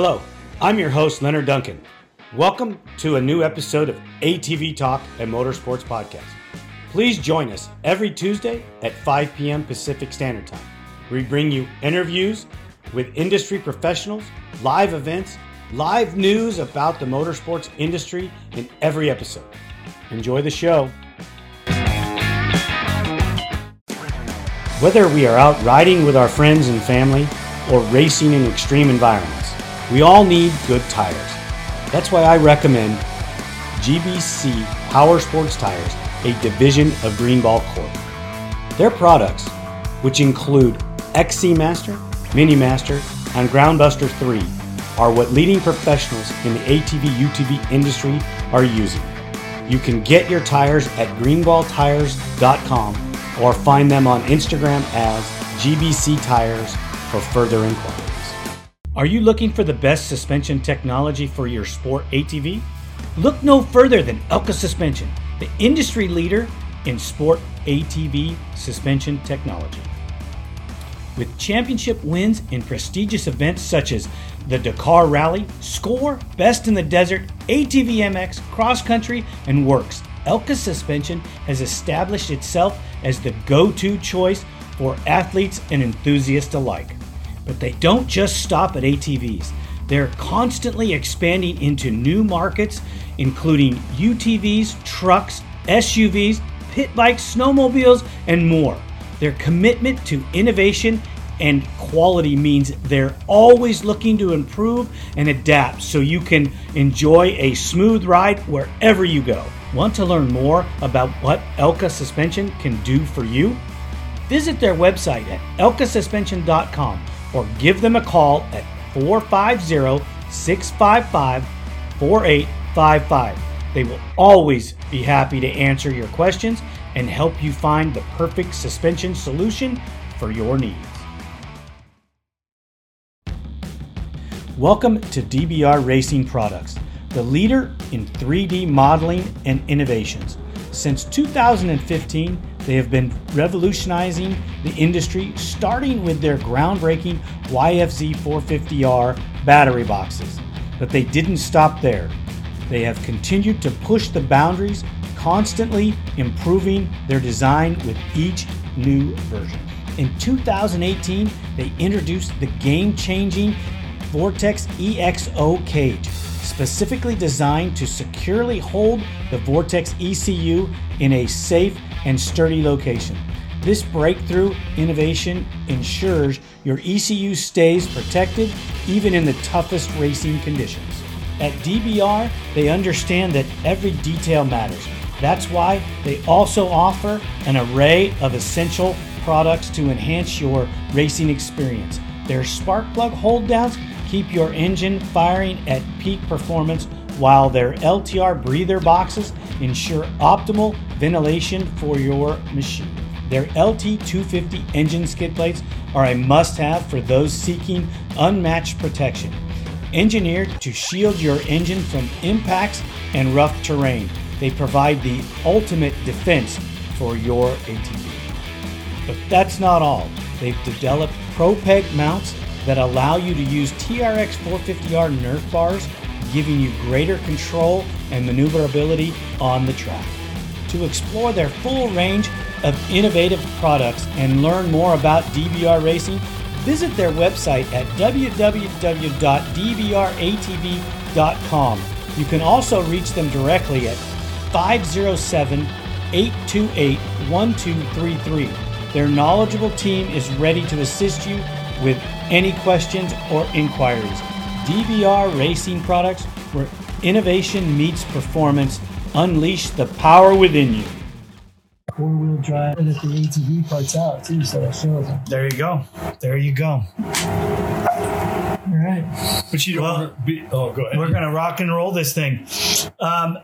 Hello, I'm your host, Leonard Duncan. Welcome to a new episode of ATV Talk and Motorsports Podcast. Please join us every Tuesday at 5 p.m. Pacific Standard Time. We bring you interviews with industry professionals, live events, live news about the motorsports industry in every episode. Enjoy the show. Whether we are out riding with our friends and family or racing in extreme environments, we all need good tires. That's why I recommend GBC Power Sports Tires, a division of Greenball Corp. Their products, which include XC Master, Mini Master, and Groundbuster 3, are what leading professionals in the ATV UTV industry are using. You can get your tires at greenballtires.com or find them on Instagram as GBC Tires for further inquiries. Are you looking for the best suspension technology for your sport ATV? Look no further than Elka Suspension, the industry leader in sport ATV suspension technology. With championship wins in prestigious events such as the Dakar Rally, Score, Best in the Desert, ATV MX, Cross Country, and Works, Elka Suspension has established itself as the go to choice for athletes and enthusiasts alike. But they don't just stop at ATVs. They're constantly expanding into new markets, including UTVs, trucks, SUVs, pit bikes, snowmobiles, and more. Their commitment to innovation and quality means they're always looking to improve and adapt so you can enjoy a smooth ride wherever you go. Want to learn more about what Elka Suspension can do for you? Visit their website at elkasuspension.com or give them a call at 450 655 4855. They will always be happy to answer your questions and help you find the perfect suspension solution for your needs. Welcome to DBR Racing Products, the leader in 3D modeling and innovations. Since 2015, they have been revolutionizing the industry, starting with their groundbreaking YFZ 450R battery boxes. But they didn't stop there. They have continued to push the boundaries, constantly improving their design with each new version. In 2018, they introduced the game changing Vortex EXO cage, specifically designed to securely hold the Vortex ECU in a safe and sturdy location. This breakthrough innovation ensures your ECU stays protected even in the toughest racing conditions. At DBR, they understand that every detail matters. That's why they also offer an array of essential products to enhance your racing experience. Their spark plug hold downs keep your engine firing at peak performance, while their LTR breather boxes ensure optimal ventilation for your machine. Their LT250 engine skid plates are a must have for those seeking unmatched protection. Engineered to shield your engine from impacts and rough terrain, they provide the ultimate defense for your ATV. But that's not all. They've developed ProPeg mounts that allow you to use TRX 450R Nerf bars, giving you greater control and maneuverability on the track. To explore their full range of innovative products and learn more about DBR Racing, visit their website at www.dbratv.com. You can also reach them directly at 507 828 1233. Their knowledgeable team is ready to assist you with any questions or inquiries. DBR Racing Products, where innovation meets performance, unleash the power within you. Four wheel drive and if the ATV parts out too, so it shows. All There you go. There you go. All right. But you don't Well, wanna be. Oh, go ahead. We're going to rock and roll this thing. Um,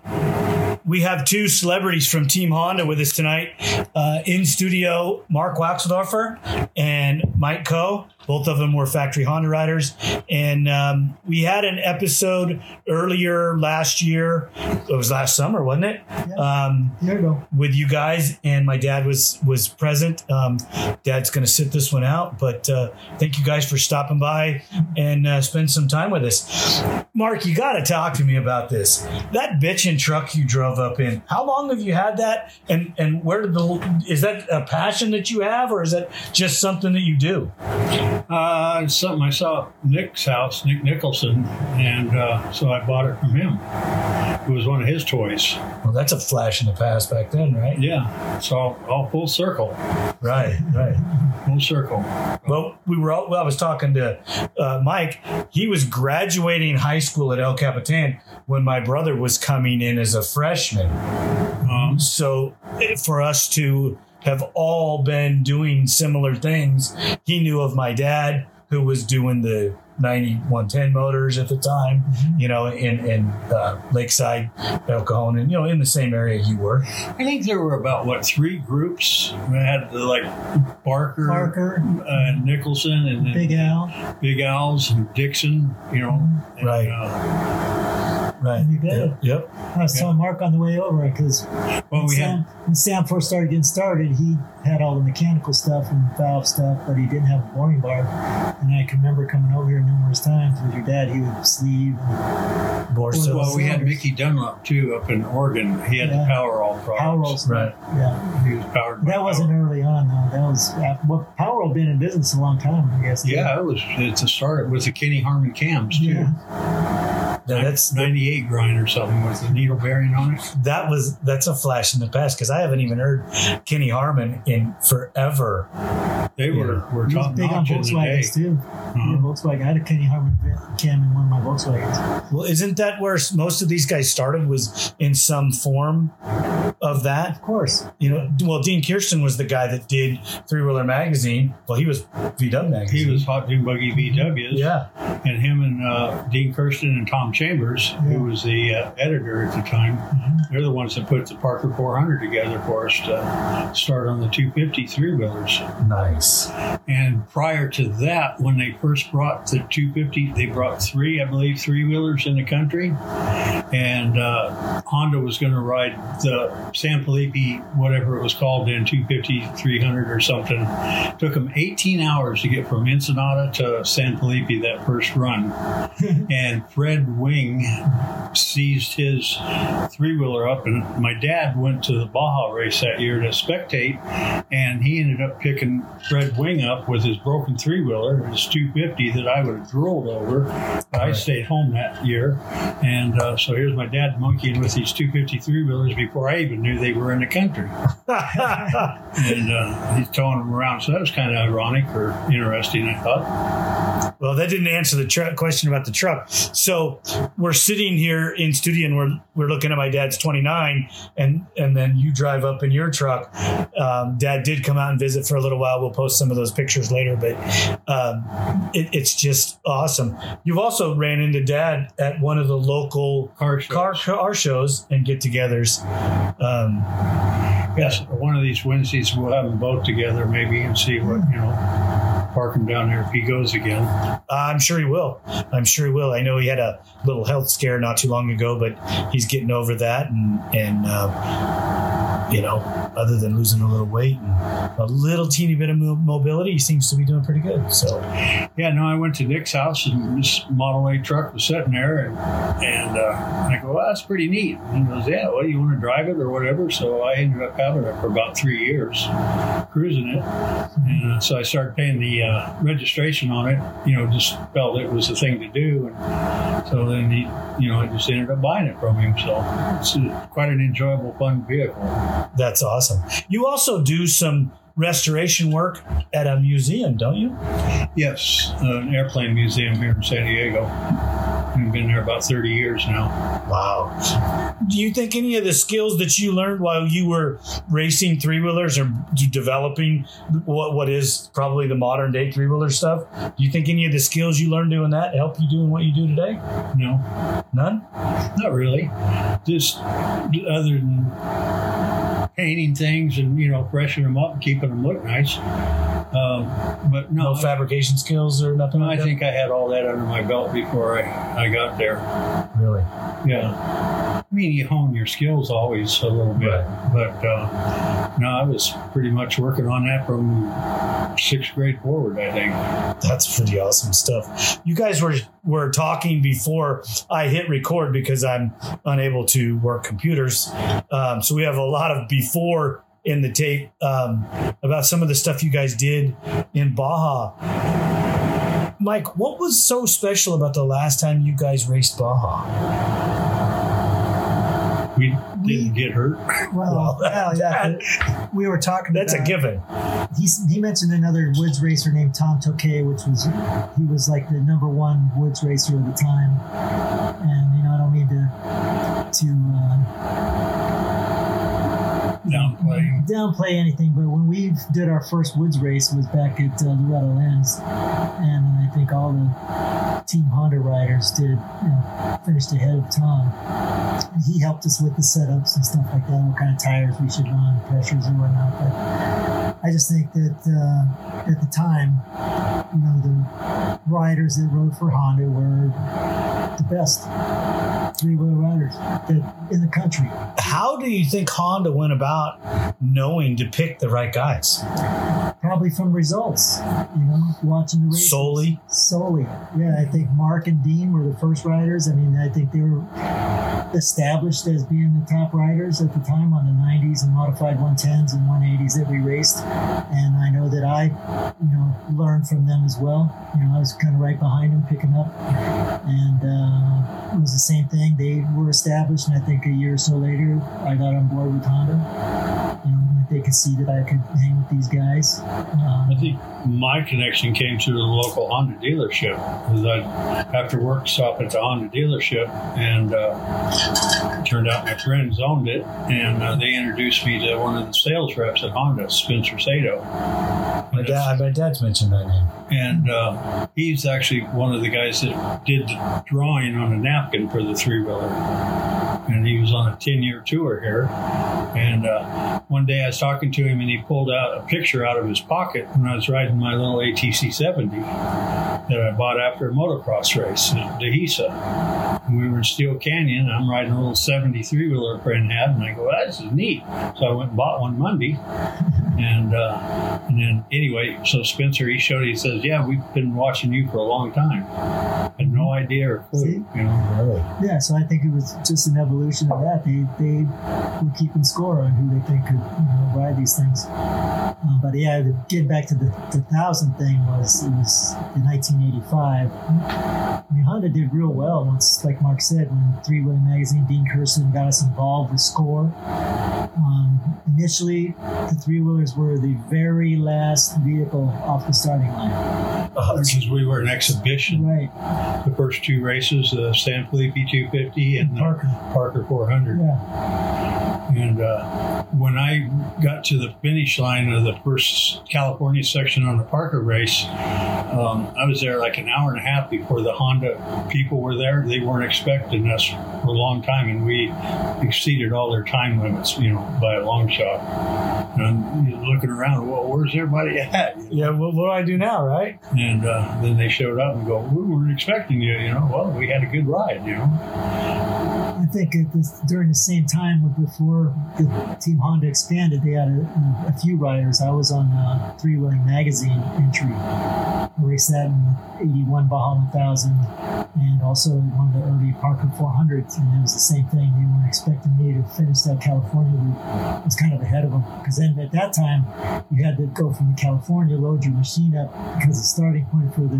we have two celebrities from Team Honda with us tonight. Uh, in studio, Mark Weixeldorfer and Mike Coe. Both of them were factory Honda riders. And um, we had an episode earlier last year. It was last summer, wasn't it? Um, There you go. with you guys, and my dad was was present. Um, Dad's going to sit this one out, but uh, thank you guys for stopping by and uh, spend some time with us. Mark, you got to talk to me about this. That bitchin' truck you drove up in. How long have you had that? And and where did the is that a passion that you have, or is that just something that you do? Uh, something I saw at Nick's house, Nick Nicholson, and uh, so I bought it from him. It was one of his toys. Well, that's a flash in the past back then, right? Yeah, so all full circle, Right, right. full circle. Well, we were. All, well, I was talking to uh, Mike. He was graduating high school at El Capitan when my brother was coming in as a freshman. Um, So eh, for us to have all been doing similar things, he knew of my dad who was doing the 9110 motors at the time, you know, in, in uh, Lakeside, El Cajon, and, you know, in the same area you were. I think there were about what three groups. We had the, like Barker, Parker, uh, Nicholson, and then Big Al. Big Al's and Dixon. You know, and, Right. Uh, Right. You bet. Yep. yep. I was telling Mark on the way over because well, when, we Sam, had when Sam first started getting started, he had all the mechanical stuff and valve stuff, but he didn't have a boring bar. And I can remember coming over here numerous times with your dad. He would sleeve. And More Well, well, we had cylinders. Mickey Dunlop too up in Oregon. He had Yeah. the Power All products. power roll. Right. Yeah. He was powered. by That wasn't Power. early on, though. That was after, well, Powroll been in business a long time, I guess. Yeah, it was. It's a start with the Kenny Harmon cams too. Yeah. Yeah, that's 98 grind or something with the needle bearing on it. that was that's a flash in the past because I haven't even heard Kenny Harmon in forever. They were were He was top big on notch in the day. Volkswagens, too. Yeah, Volkswagen. I had a Kenny Harmon cam in one of my Volkswagens. Well, isn't that where most of these guys started? Was in some form of that? Of course. You know, well, Dean Kirsten was the guy that did Three Wheeler Magazine. Well, he was VW Magazine. He was Hot Dune Buggy VWs. yeah, And him and uh, Dean Kirsten and Tom Chambers, Yeah. who was the uh, editor at the time, they're the ones that put the Parker 400 together for us to start on the 250 three wheelers. nice. And prior to that, when they first brought the 250, they brought three, I believe, three wheelers in the country. And uh, Honda was going to ride the San Felipe, whatever it was called then, 250, 300 or something. took them 18 hours to get from Ensenada to San Felipe that first run. and Fred Wing seized his three wheeler up, and my dad went to the Baja race that year to spectate, and he ended up picking Fred Wing up with his broken three wheeler, his 250 that I would have drooled over. But I stayed home that year, and uh, so here's my dad monkeying with these 253 wheelers before I even knew they were in the country, and uh, he's towing them around. So that was kind of ironic or interesting, I thought. Well, that didn't answer the tr- question about the truck. So we're sitting here in studio and we're we're looking at my dad's 29, and and then you drive up in your truck. Um, Dad did come out and visit for a little while. We'll post some of those pictures later, but um, it, it's just awesome. You've also ran into Dad at one of the local Car shows. car car shows and get-togethers. Um, Yes, one of these Wednesdays we'll have them both together maybe and see what, you know, park him down there if he goes again. I'm sure he will. I'm sure he will. I know he had a little health scare not too long ago, but he's getting over that, and and uh, you know, other than losing a little weight and a little teeny bit of mobility, he seems to be doing pretty good. So Yeah, no, I went to Nick's house and this Model A truck was sitting there and and uh, I go, well, that's pretty neat. And he goes, yeah, well, you want to drive it or whatever? So I ended up having it for about three years, cruising it. And uh, so I started paying the uh, registration on it. You know, just felt it was the thing to do. And so then he, you know, I just ended up buying it from him. So it's quite an enjoyable, fun vehicle. that's awesome. You also do some restoration work at a museum, don't you? Yes, uh, an airplane museum here in San Diego. I've been there about 30 years now. Wow. Do you think any of the skills that you learned while you were racing three wheelers or developing what what is probably the modern day three wheeler stuff? Do you think any of the skills you learned doing that help you doing what you do today? No, None. not really. Just other than painting things and, you know, freshening them up and keeping them look nice. Um, but No, no, fabrication skills or nothing I like think I had all that under my belt before I, I got there. Really? Yeah. I mean, you hone your skills always a little bit, but uh, no, I was pretty much working on that from sixth grade forward, I think. That's pretty awesome stuff. You guys were were talking before I hit record because I'm unable to work computers. Um, so we have a lot of before in the tape um, about some of the stuff you guys did in Baja. Mike, what was so special about the last time you guys raced Baja? We didn't get hurt. Well, Well, yeah. we were talking. That's a given. He, he mentioned another woods racer named Tom Tokay, which was he was like the number one woods racer at the time. And you know, I don't mean to to uh, Downplaying. downplay anything, but when we did our first woods race was back at uh, Loretta Lynn's, and I think all the Team Honda riders did you know, finished ahead of Tom. And he helped us with the setups and stuff like that, what kind of tires we should run, pressures and whatnot. But I just think that uh, at the time, you know, the riders that rode for Honda were the best three-wheel riders that in the country. How do you think Honda went about knowing to pick the right guys? Probably from results, you know, watching the races. Solely? Solely. Yeah, I think Mark and Dean were the first riders. I mean, I think they were established as being the top riders at the time on the 90s and modified 110s and 180s that we raced. And I know that I, you know, learned from them as well. You know, I was kind of right behind them picking up. And uh, it was the same thing. They were established, and I think a year or so later, I got on board with Honda. You know, they could see that I could hang with these guys. Um, I think my connection came through the local Honda dealership. I, after work, stop at the Honda dealership, and uh, turned out my friends owned it, and uh, they introduced me to one of the sales reps at Honda, Spencer Sato. My dad, my dad's mentioned that name. And uh, he's actually one of the guys that did the drawing on a napkin for the three wheeler. And he was on a 10 year tour here. And uh, one day I was talking to him and he pulled out a picture out of his pocket when I was riding my little ATC 70 that I bought after a motocross race at Dehesa. And we were in Steele Canyon. I'm riding a little 73 wheeler friend had. And I go, this is neat. So I went and bought one Monday. And uh, and then anyway, so Spencer he showed. He says, "Yeah, we've been watching you for a long time. Had no idea or clue, See? you know." Really? Yeah, so I think it was just an evolution of that. They they were keeping score on who they think could you know, ride these things. Um, but yeah, to get back to the, the thousand thing was it was in 1985. I mean, Honda did real well once, like Mark said, when Three Wheel Magazine, Dean Kirsten got us involved with Score. Um, initially, the three wheelers were the very last vehicle off the starting line. That's- Because we were an exhibition. Right, The first two races, the San Felipe 250 and the Parker. Parker 400. Yeah, And uh, when I got to the finish line of the first California section on the Parker race, um, I was there like an hour and a half before the Honda people were there. They weren't expecting us for a long time, and we exceeded all their time limits, you know, by a long shot. And Looking around, well, where's everybody at? yeah, what, what do I do now, right? And uh, then they showed up and go, we weren't expecting you, you know. Well, we had a good ride, you know. I think at this, during the same time before the Team Honda expanded, they had a, a few riders. I was on the Three Wheeling Magazine entry. I raced that in the 81 Baja 1000 and also one of the early Parker 400s. And it was the same thing. They weren't expecting me to finish that California loop. I was kind of ahead of them because then at that time, you had to go from the California, load your machine up because the starting point for the,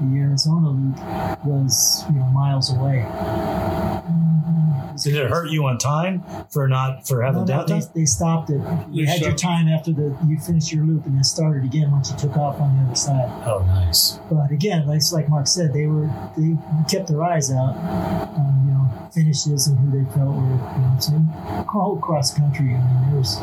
the Arizona loop was, you know, miles away. Did it hurt you on time for not for having No, no, done they, that? they stopped it. You They had your time after the you finished your loop and then started again once you took off on the other side. Oh, nice. But again, like like Mark said, they were they kept their eyes out on you know finishes and who they felt were you know what I'm saying all across country. I mean, there was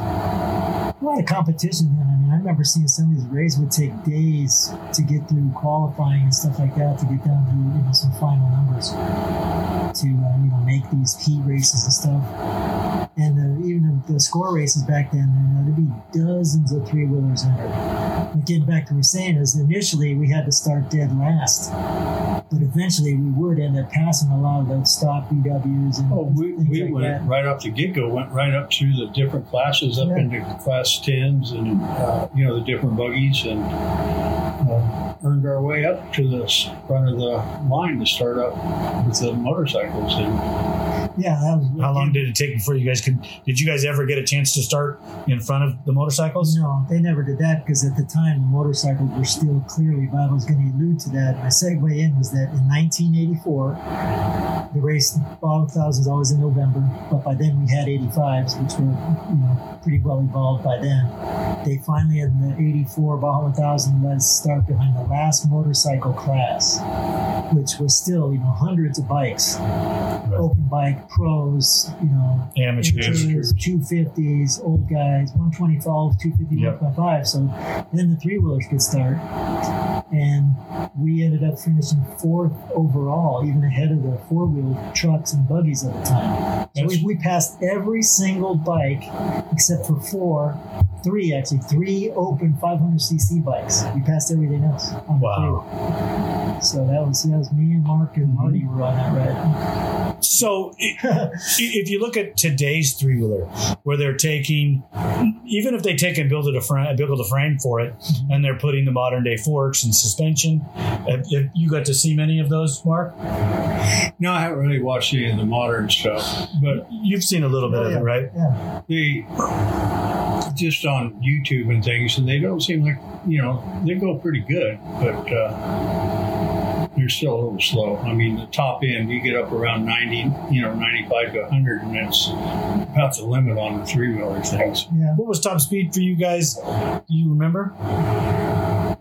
a lot of competition then. I mean, I remember seeing some of these races would take days to get through qualifying and stuff like that to get down to you know some final numbers to uh, you know make these heat races and stuff. And uh, even the, the score races back then, you know, there'd be dozens of three wheelers entered. But getting back to what we're saying is initially we had to start dead last, but eventually we would end up passing a lot of those stock BWs and Oh, we, we like went that. right off the get go, went right up through the different classes, up Yeah. into class tens, and uh, you know the different buggies, and uh, earned our way up to the front of the line to start up with the motorcycles. And Yeah, that was How long did it take before you guys could? Did you guys ever get a chance to start in front of the motorcycles? No, they never did that because at the time the motorcycles were still clearly. If I was going to allude to that, my segue in was that in 1984, the race Baja Thousand is always in November, but by then we had 85s, which were you know pretty well evolved by then. They finally in the 84 Baja 1000 let us start behind the last motorcycle class, which was still you know hundreds of bikes, open bike pros, you know Amateurs. amateurs, 250s, old guys, 125, 250, Yep. 125. So then the three wheelers could start. And we ended up finishing fourth overall, even ahead of the four wheel trucks and buggies at the time. So we, we passed every single bike except for four, three actually, three open 500cc bikes. We passed everything else. On the Wow. three. So that was that was me and Mark and Marty mm-hmm. were on that ride. So if you look at today's three wheeler, where they're taking, even if they take and build it a frame, build a frame for it, mm-hmm. and they're putting the modern day forks and suspension, have, have you got to see many of those, Mark? no, I haven't really watched any of the modern stuff, but You've seen a little bit Oh, of yeah. it, right? yeah. they just on YouTube and things, and they don't seem like you know they go pretty good, but uh, they're still a little slow. I mean, the top end you get up around ninety, you know, ninety-five to hundred, and that's about the limit on the three-wheeler things. Yeah. What was top speed for you guys? Do you remember?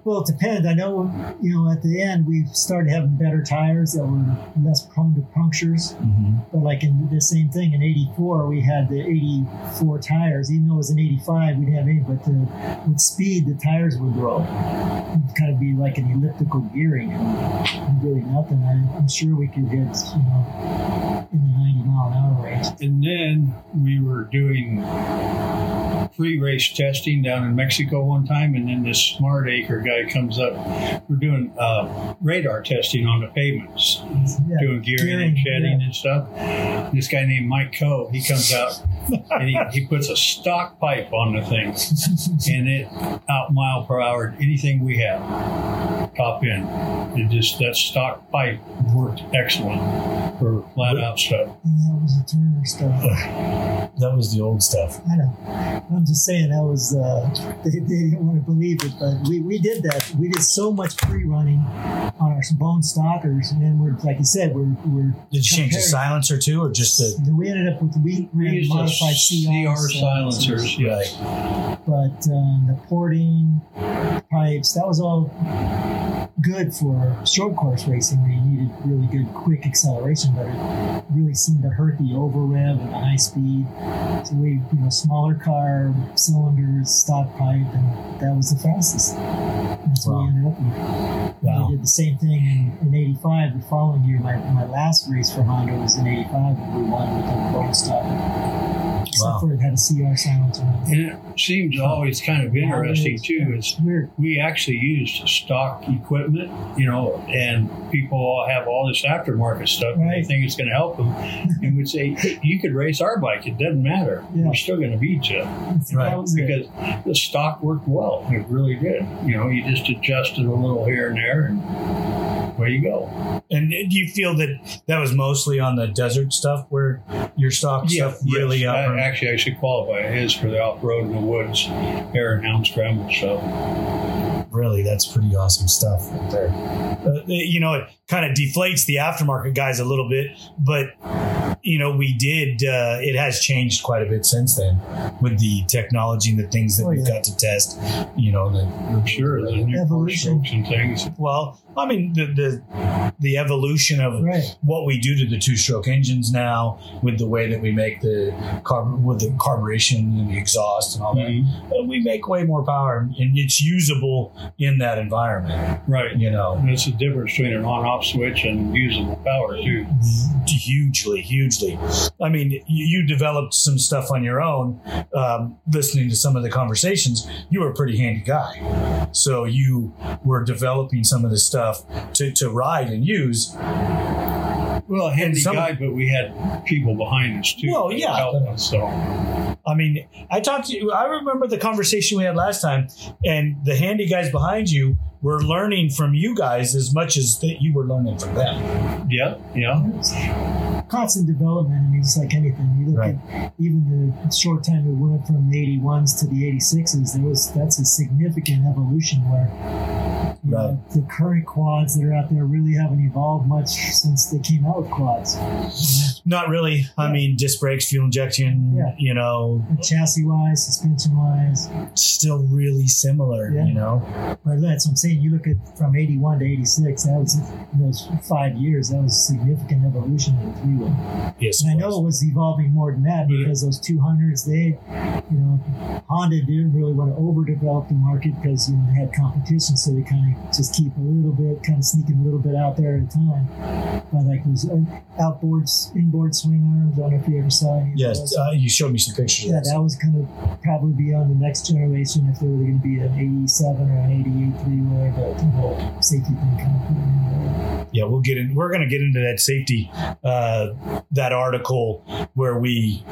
Well, it depends. I know, you know, at the end we started having better tires that were less prone to punctures. Mm-hmm. But like in the same thing in '84, we had the '84 tires. Even though it was an '85, we didn't have any. But the, with speed, the tires would grow. It'd kind of be like an elliptical gearing, and really nothing. I, I'm sure we could get you know, in the 90 mile an hour range. And then we were doing free race testing down in Mexico one time, and then this smart acre guy comes up. We're doing uh, radar testing on the pavements, Yeah. doing gearing, Gearing, and shedding yeah. and stuff. This guy named Mike Coe, he comes out and he, he puts a stock pipe on the thing, and it out mile per hour anything we have top end. It just that stock pipe worked excellent for flat out stuff. And that was the Turner stuff. That was the old stuff. I know. I'm just saying that was uh, they, they didn't want to believe it, but we, we did that. We did so much pre running on our bone stalkers, and then we're like you said, we're we're Did you change the silencer too, or just the? We ended up with we We ran used modified CR, CR silencers, yes. but um, the porting pipes that was all good for short course racing where you needed really good quick acceleration, but it really seemed to hurt the over rev and the high speed. So we, you know, smaller car, cylinders, stock pipe, and that was the fastest. That's what Wow. we ended up with. Wow. I did the same thing in, in 85 the following year. My, my last race for Honda was in 85 and we won with a bone stock. Except Wow. for it had a CR silencer. on it. And it seems always kind of interesting too. Is Weird. we actually used stock equipment, you know, and people all have all this aftermarket stuff and they think it's going to help them. and we'd say, hey, you could race our bike, it doesn't matter. Yeah. We're still going to beat you Right. That it. because the stock worked well. It really did. You know, you just adjusted a little here and there, and away you go. And do you feel that that was mostly on the desert stuff where your stock stuff really yes. out? I, actually, I should qualify his for the off road in the woods, hare and hound scramble stuff. really, that's pretty awesome stuff right there. Uh, you know, it kind of deflates the aftermarket guys a little bit, but you know, we did. Uh, it has changed quite a bit since then with the technology and the things that Oh, we've yeah. got to test. You know, the, I'm sure the new four Evolution. strokes things. Well, I mean, the, the the evolution of Right. what we do to the two-stroke engines now, with the way that we make the carb with the carburation and the exhaust and all that. Uh, We make way more power, and it's usable in that environment. Right. You know, And it's the difference between an switch and usable power too. hugely, hugely. I mean, you, you developed some stuff on your own. Um, listening to some of the conversations, you were a pretty handy guy, so you were developing some of the stuff to, to ride and use. Well, a handy some- guy, but we had people behind us too. Well, yeah. us, so I mean, I talked to you. I remember the conversation we had last time, and the handy guys behind you were learning from you guys as much as that you were learning from them. yeah, yeah. Constant development. I mean, it's like anything. You look Right. at even the short time we went from the 81s to the 86s. There was that's a significant evolution where you know, the current quads that are out there really haven't evolved much since they came out with quads. Not really. I mean, disc brakes, fuel injection. Yeah. You know, Chassis wise, suspension wise, still really similar. Yeah. You know, but that's what I'm saying. You look at from 81 to 86. That was in those five years. That was significant evolution in the three wheel. yes. And I know it was evolving more than that Mhm. because those 200s, they, you know, Honda didn't really want to overdevelop the market because you know, they had competition, so they kind of just keep a little bit, kind of sneaking a little bit out there at a time. But like those uh, outboards, inboard swing arms, I don't know if you ever saw any. Yes, uh, you showed me some pictures. yeah, that was kind of probably be on the next generation if there were going to be an 87 or an 88 three wheeler, but the whole safety thing kind of put it in there. yeah, we'll get in. We're going to get into that safety, uh, that article where we,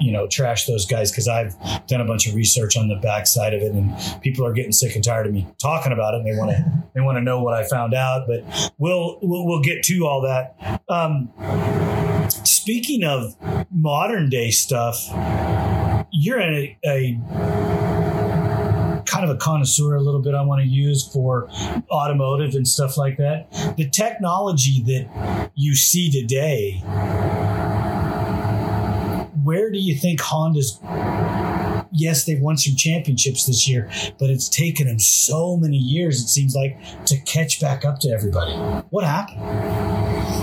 you know, trash those guys because I've done a bunch of research on the backside of it, and people are getting sick and tired of me talking about it. And they want to, they want to know what I found out. But we'll, we'll, we'll get to all that. Um, speaking of modern day stuff, you're a, a kind of a connoisseur a little bit I want to use for automotive and stuff like that. The technology that you see today, where do you think Honda's yes, they've won some championships this year, but it's taken them so many years, it seems like, to catch back up to everybody. What happened?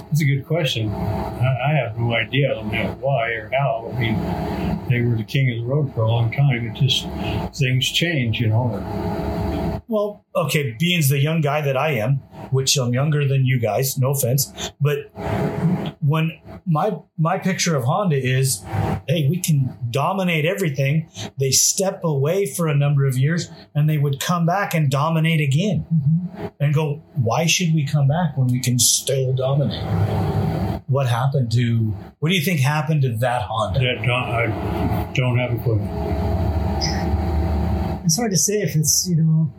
That's a good question. I, have no idea why or how. I mean, they were the king of the road for a long time. It just things change, you know. Well, okay, being the young guy that I am, which I'm younger than you guys, no offense, but when my my picture of Honda is, hey, we can dominate everything. They step away for a number of years and they would come back and dominate again. Mm-hmm. And go, why should we come back when we can still dominate? What happened to what do you think happened to that Honda? That don't, I don't have a clue. It's hard to say if it's you know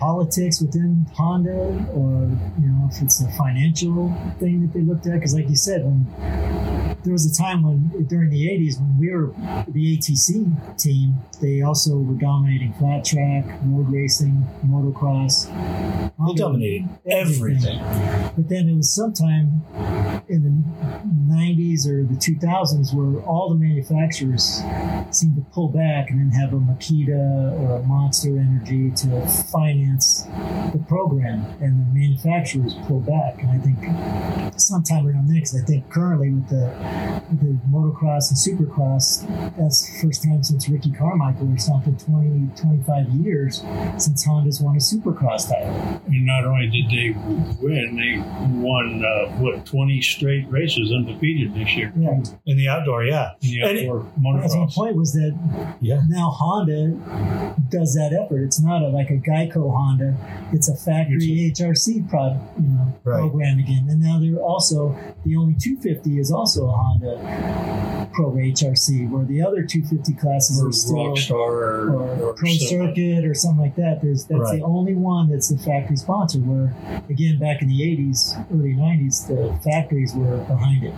politics within Honda or you know if it's a financial thing that they looked at. Because like you said, when there was a time when during the '80s when we were the ATC team, they also were dominating flat track, road racing, motocross. They dominated everything. But then it was sometime in the 90s or the 2000s where all the manufacturers seemed to pull back and then have a Makita or a Monster Energy to finance the program, and the manufacturers pulled back. And I think sometime around there, because I think currently with the the motocross and supercross, that's the first time since Ricky Carmichael or something 20, 25 years since Honda's won a supercross title. And not only did they win, they won uh, what twenty straight races undefeated this year. Yeah. In the outdoor, yeah. in the And- outdoor That's my motocross. point was that Yeah. now Honda does that effort. It's not a, like a Geico Honda. It's a factory HRC product, you know, Right. program again. And now they're also the only 250 is also a Honda Pro HRC, where the other 250 classes Or are still Rockstar or, or, or Pro. Circuit or something like that. There's that's Right. the only one that's a factory sponsor. Where again, back in the 80s, early 90s, the factories were behind it.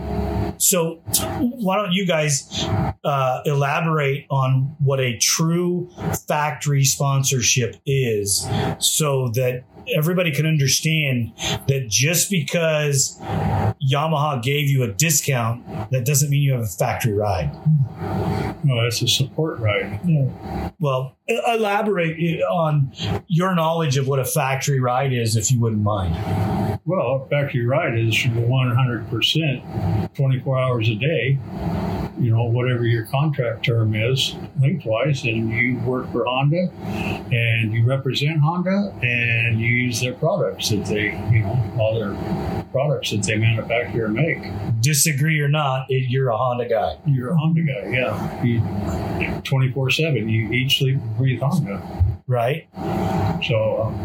So, why don't you guys uh, elaborate on what a true factory sponsorship is so that everybody can understand that just because Yamaha gave you a discount, that doesn't mean you have a factory ride. No, that's a support ride. Yeah. Well, elaborate on your knowledge of what a factory ride is, if you wouldn't mind. Well, a factory ride is 100%, 24 hours a day. You know, whatever your contract term is, lengthwise, and you work for Honda, and you represent Honda, and you use their products that they, you know, all their products that they manufacture and make. Disagree or not, it, you're a Honda guy. You're a Honda guy, yeah. 24 7, you eat, sleep, Honda. right? So um,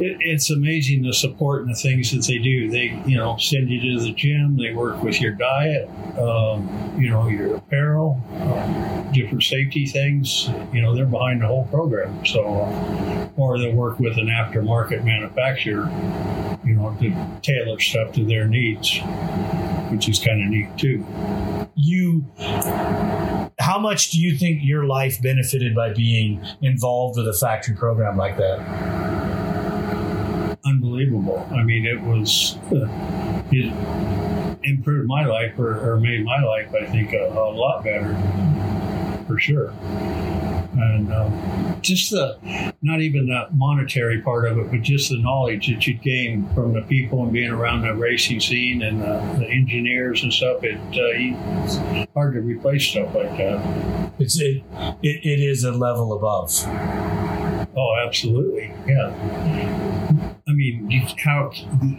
it, it's amazing the support and the things that they do. They, you know, send you to the gym. They work with your diet, um, you know, your apparel, um, different safety things. You know, they're behind the whole program. So, uh, or they work with an aftermarket manufacturer, you know, to tailor stuff to their needs, which is kind of neat too. You, how much do you think your life benefited by being involved with a factory program like that? unbelievable. I mean, it was uh, it improved my life or, or made my life, I think, a, a lot better for sure. And um, just the not even the monetary part of it, but just the knowledge that you gain from the people and being around the racing scene and the, the engineers and stuff. It uh, it's hard to replace stuff like that. It's it, it, it is a level above. Oh, absolutely, yeah. I mean, how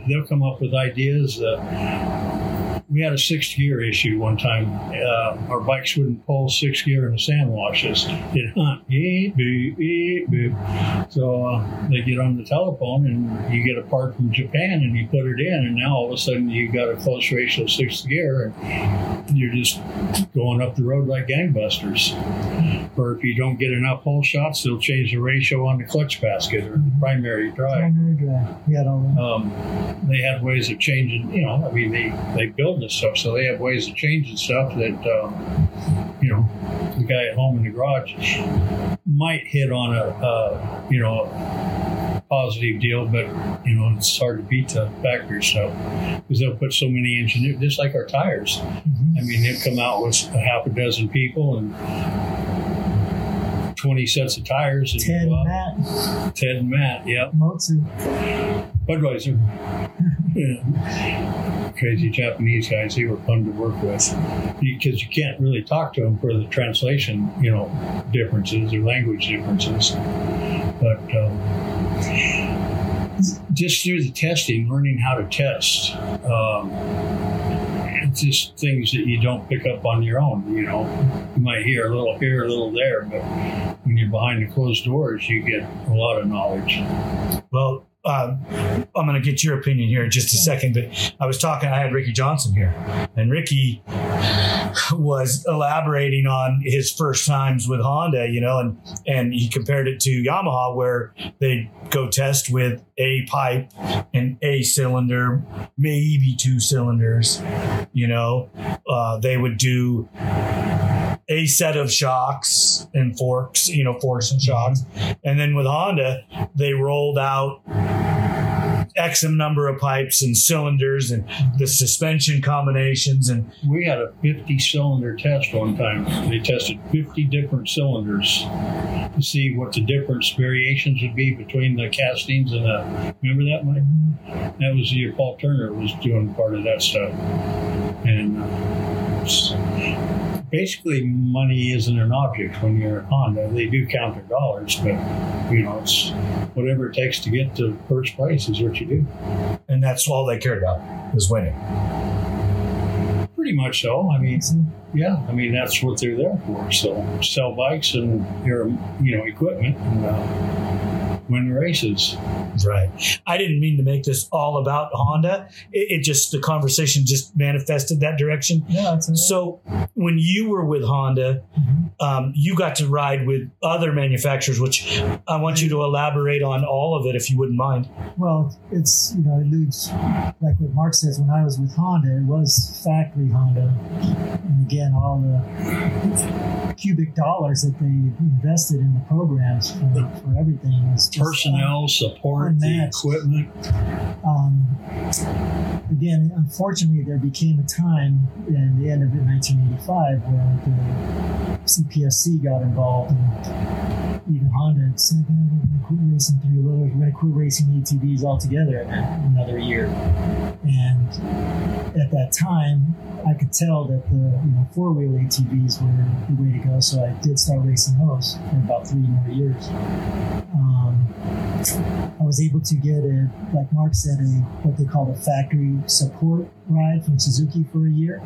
they'll come up with ideas. Uh, we had a sixth gear issue one time. Uh, our bikes wouldn't pull sixth gear in the sand washes. It hunt beep beep beep beep. So uh, they get on the telephone and you get a part from Japan and you put it in, and now all of a sudden you got a close ratio sixth gear and you're just going up the road like gangbusters. Or if you don't get enough hole shots, they'll change the ratio on the clutch basket or the primary drive Primary drive. We had all that. um, they had ways of changing. You know, I mean, they they build this stuff, so they have ways of changing stuff that um, you know the guy at home in the garage might hit on a, a you know positive deal, but you know it's hard to beat the factory stuff because they'll put so many engineers, just like our tires. Mhm. I mean, they'll come out with a half a dozen people and. 20 sets of tires and Ted, out. Matt, Ted and Matt, yep. Motsu. Budweiser. Yeah. Crazy Japanese guys, they were fun to work with because you can't really talk to them for the translation, you know, differences or language differences. But um, just through the testing, learning how to test, um, just things that you don't pick up on your own. You know, you might hear a little here, a little there, but when you're behind the closed doors, you get a lot of knowledge. Well, um, I'm going to get your opinion here in just a second, but I was talking, I had Ricky Johnson here, and Ricky was elaborating on his first times with Honda, you know, and, and he compared it to Yamaha, where they go test with a pipe and a cylinder, maybe two cylinders, you know, uh, they would do a set of shocks and forks, you know, forks and shocks. And then with Honda, they rolled out X number of pipes and cylinders and the suspension combinations. And We had a 50 cylinder test one time. They tested 50 different cylinders to see what the difference variations would be between the castings and the. Remember that, Mike? That was year Paul Turner was doing part of that stuff. And uh, basically, money isn't an object when you're at Honda. They do count their dollars, but you know, it's whatever it takes to get to first place is what you do. and that's all they cared about was winning. Pretty much so. I mean, Yeah, I mean that's what they're there for. So sell bikes and your you know equipment and uh, win races. Right. I didn't mean to make this all about Honda. It, it just, the conversation just manifested that direction. yeah, So when you were with Honda, um, you got to ride with other manufacturers, which I want you to elaborate on all of it if you wouldn't mind. well, it's you know, it alludes like what Mark says. When I was with Honda, it was factory Honda, and again, all the cubic dollars that they invested in the programs for, for everything was personnel, support, the equipment. Um, again, unfortunately, there became a time in the end of 1985 where the CPSC got involved and even Honda said, "Oh, we're going to quit racing three wheelers, we're going to quit racing ATVs altogether in another year. And at that time, I could tell that the you know, four wheel ATVs were the way to go, so I did start racing those for about three more years. Um, I was able to get a, like Mark said, a what they call a factory support ride from Suzuki for a year.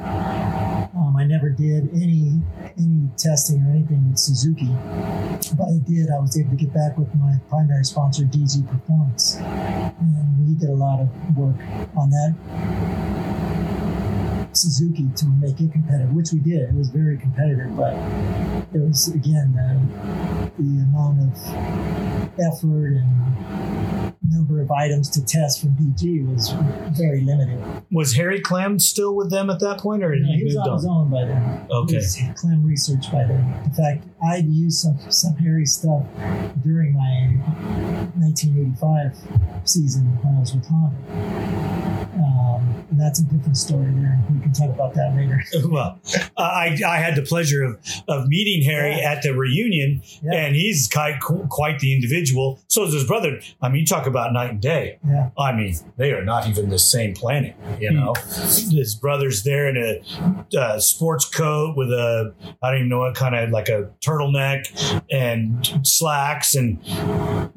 Um, I never did any any testing or anything with Suzuki, but I did. I was able to get back with my primary sponsor, DG Performance, and we did a lot of work on that Suzuki to make it competitive, which we did. It was very competitive, but it was again the, the amount of effort and number of items to test from DG was very limited. Was Harry Clem still with them at that point, or know, he he was moved on his own by then. Okay. He was Clem Research by then. In fact, I'd used some some Harry stuff during my 1985 season when I was with Honda. Um, and that's a different story there. We can talk about that later. Well, I, I had the pleasure of, of meeting Harry Yeah. at the reunion, Yeah. and he's quite, quite the individual. So is his brother. I mean, you talk about night and day. Yeah. I mean, they are not even the same planet, you know. His brother's there in a uh, sports coat with a, I don't even know what kind of, like a turtleneck and slacks, and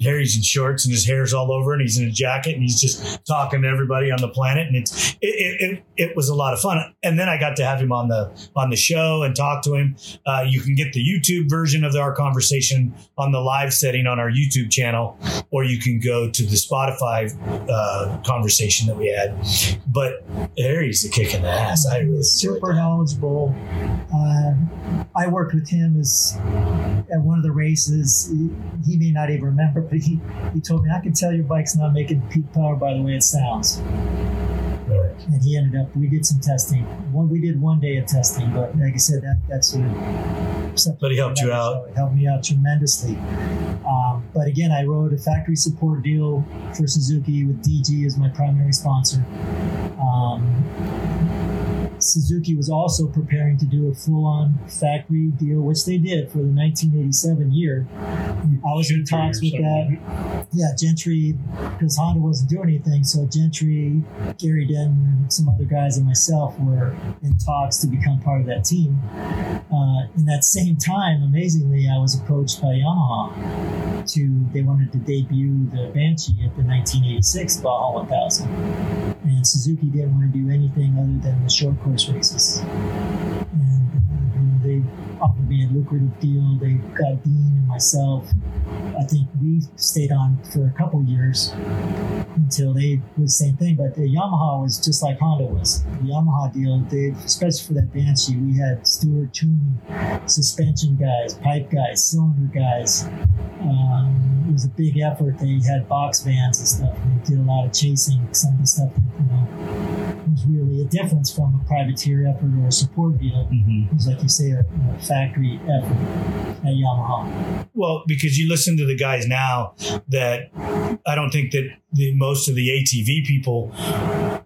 Harry's in shorts and his hair's all over, and he's in a jacket, and he's just talking to everybody on the planet, and it's it, it, it, it was a lot of fun. And then I got to have him on the on the show and talk to him. Uh, you can get the YouTube version of our conversation on the live setting on our YouTube channel, or you can go to the Spotify uh, conversation that we had. But Harry's a kick in the ass. I really super knowledgeable. Uh, I worked with him as at one of the races. He, he may not even remember, but he, he told me, I can tell your bike's not making peak power by the way it sounds. And he ended up, we did some testing. One, we did one day of testing, but like I said, that that's what. But he helped you out. It helped me out tremendously. Um, but again, I wrote a factory support deal for Suzuki with DG as my primary sponsor. Um, Suzuki was also preparing to do a full-on factory deal, which they did for the 1987 year. I was in Gentry or talks with that. Yeah, Gentry, because Honda wasn't doing anything. So Gentry, Gary Denton, some other guys, and myself were in talks to become part of that team. Uh, in that same time, amazingly, I was approached by Yamaha to they wanted to debut the Banshee at the 1986 Baja 1000, and Suzuki didn't want to do anything other than the short course races. And uh, they offered me a lucrative deal. They got Dean and myself. I think we stayed on for a couple years until they did the same thing. But the Yamaha was just like Honda was. The Yamaha deal, they especially for that Banshee, we had Stuart Toomey, suspension guys, pipe guys, cylinder guys. Um, it was a big effort. They had box vans and stuff. They did a lot of chasing. Some of the stuff that you know was really a difference from a privateer effort or a support deal. Mhm. It was like you say, a, a factory effort at Yamaha. Well, because you listen to the guys now that I don't think that the, most of the ATV people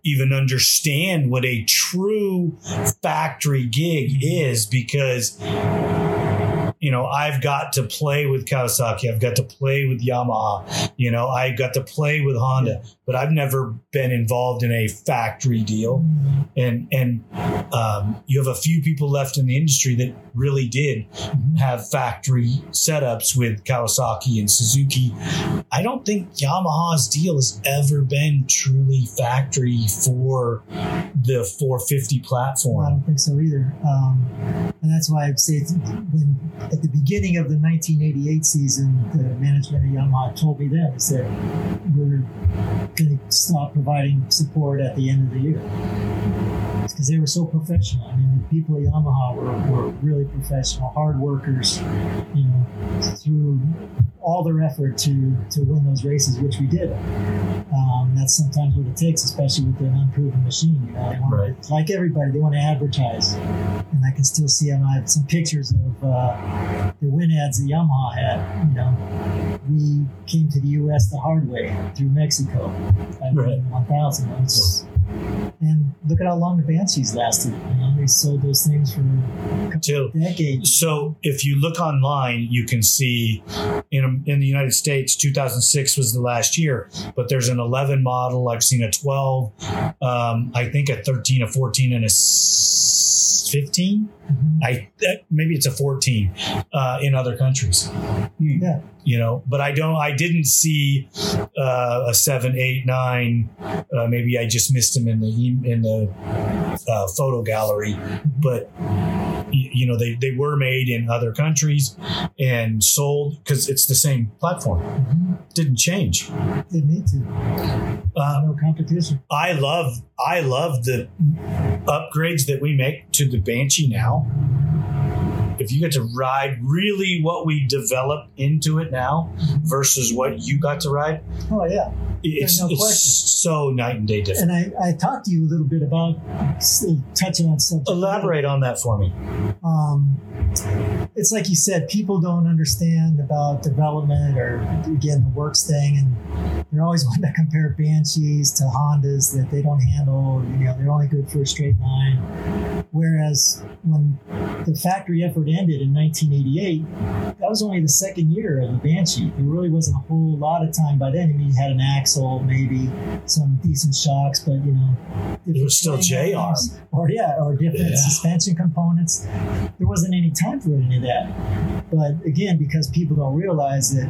even understand what a true factory gig is because you know I've got to play with Kawasaki, I've got to play with Yamaha, you know I've got to play with Honda, but I've never been involved in a factory deal and and um, you have a few people left in the industry that really did have factory setups with Kawasaki and Suzuki. I don't think Yamaha's deal has ever been truly factory for the 450 platform. I don't think so either. Um, and that's why I'd say when at the beginning of the 1988 season, the management of Yamaha told me then, said, we're going to stop providing support at the end of the year. Because they were so professional. I mean, the people at Yamaha were, were really professional, hard workers, you know, through all their effort to, to win those races, which we did. Um, that's sometimes what it takes, especially with an unproven machine. You know, they want Right. to, like everybody, they want to advertise. And I can still see. I have some pictures of uh, the win ads that Yamaha had, you know, we came to the U.S. the hard way through Mexico. I Right. 1000. It's- And look at how long the Banshees lasted. You know, they sold those things for a couple of decades. So if you look online, you can see in in the United States, 2006 was the last year, but there's an 11 model. I've seen a 12, um, I think a 13, a 14, and a s- 15. I that, maybe it's a 14 uh, in other countries. Yeah. You know, but I don't. I didn't see uh, a seven, eight, nine. Uh, maybe I just missed them in the in the uh, photo gallery, but y- you know they, they were made in other countries and sold because it's the same platform Mhm. didn't change Didn't need to. uh, No competition. i love i love the upgrades that we make to the banshee now if you get to ride really what we develop into it now versus what you got to ride Oh yeah. it's, no it's so night and day different And I, I talked to you a little bit about touching on subject. elaborate on that for me um, it's like you said, people don't understand about development or again the works thing, and they're always wanting to compare Banshees to Hondas that they don't handle. You know, they're only good for a straight line. Whereas when the factory effort ended in 1988, that was only the second year of the Banshee. There really wasn't a whole lot of time by then. I mean, you had an axle, maybe some decent shocks, but you know, It was still J-arm. or yeah, or different Yeah. suspension components. There wasn't any time for any of that. But again, because people don't realize that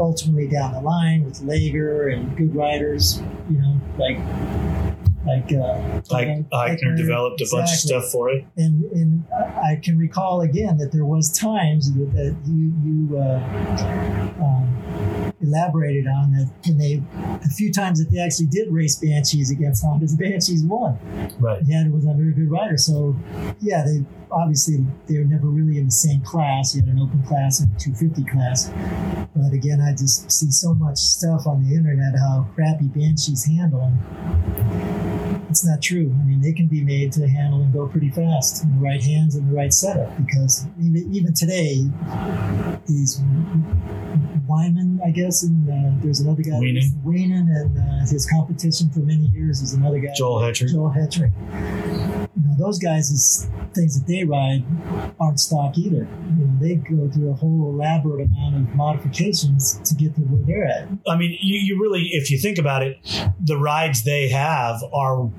ultimately down the line with Laeger and good riders, you know, like like uh, like Eichner developed a bunch of stuff for it. And and I I can recall again that there was times that, that you you uh, um, elaborated on that And they a few times that they actually did race Banshees against Hondas, Banshees won. right Yeah, it was a very good rider. So yeah, they obviously they were never really in the same class. You had an open class and a 250 class. But again, I just see so much stuff on the internet how crappy Banshees handle. And it's not true. I mean, they can be made to handle and go pretty fast in the right hands and the right setup. Because even even today, these Wyman, I guess, and uh, there's another guy, Wienen. Wienen, and uh, his competition for many years is another guy, Joel Hetrick. Joel Hetrick. You know, those guys, is, things that they ride aren't stock either. You know, they go through a whole elaborate amount of modifications to get to where they're at. I mean, you, you really, if you think about it, the rides they have are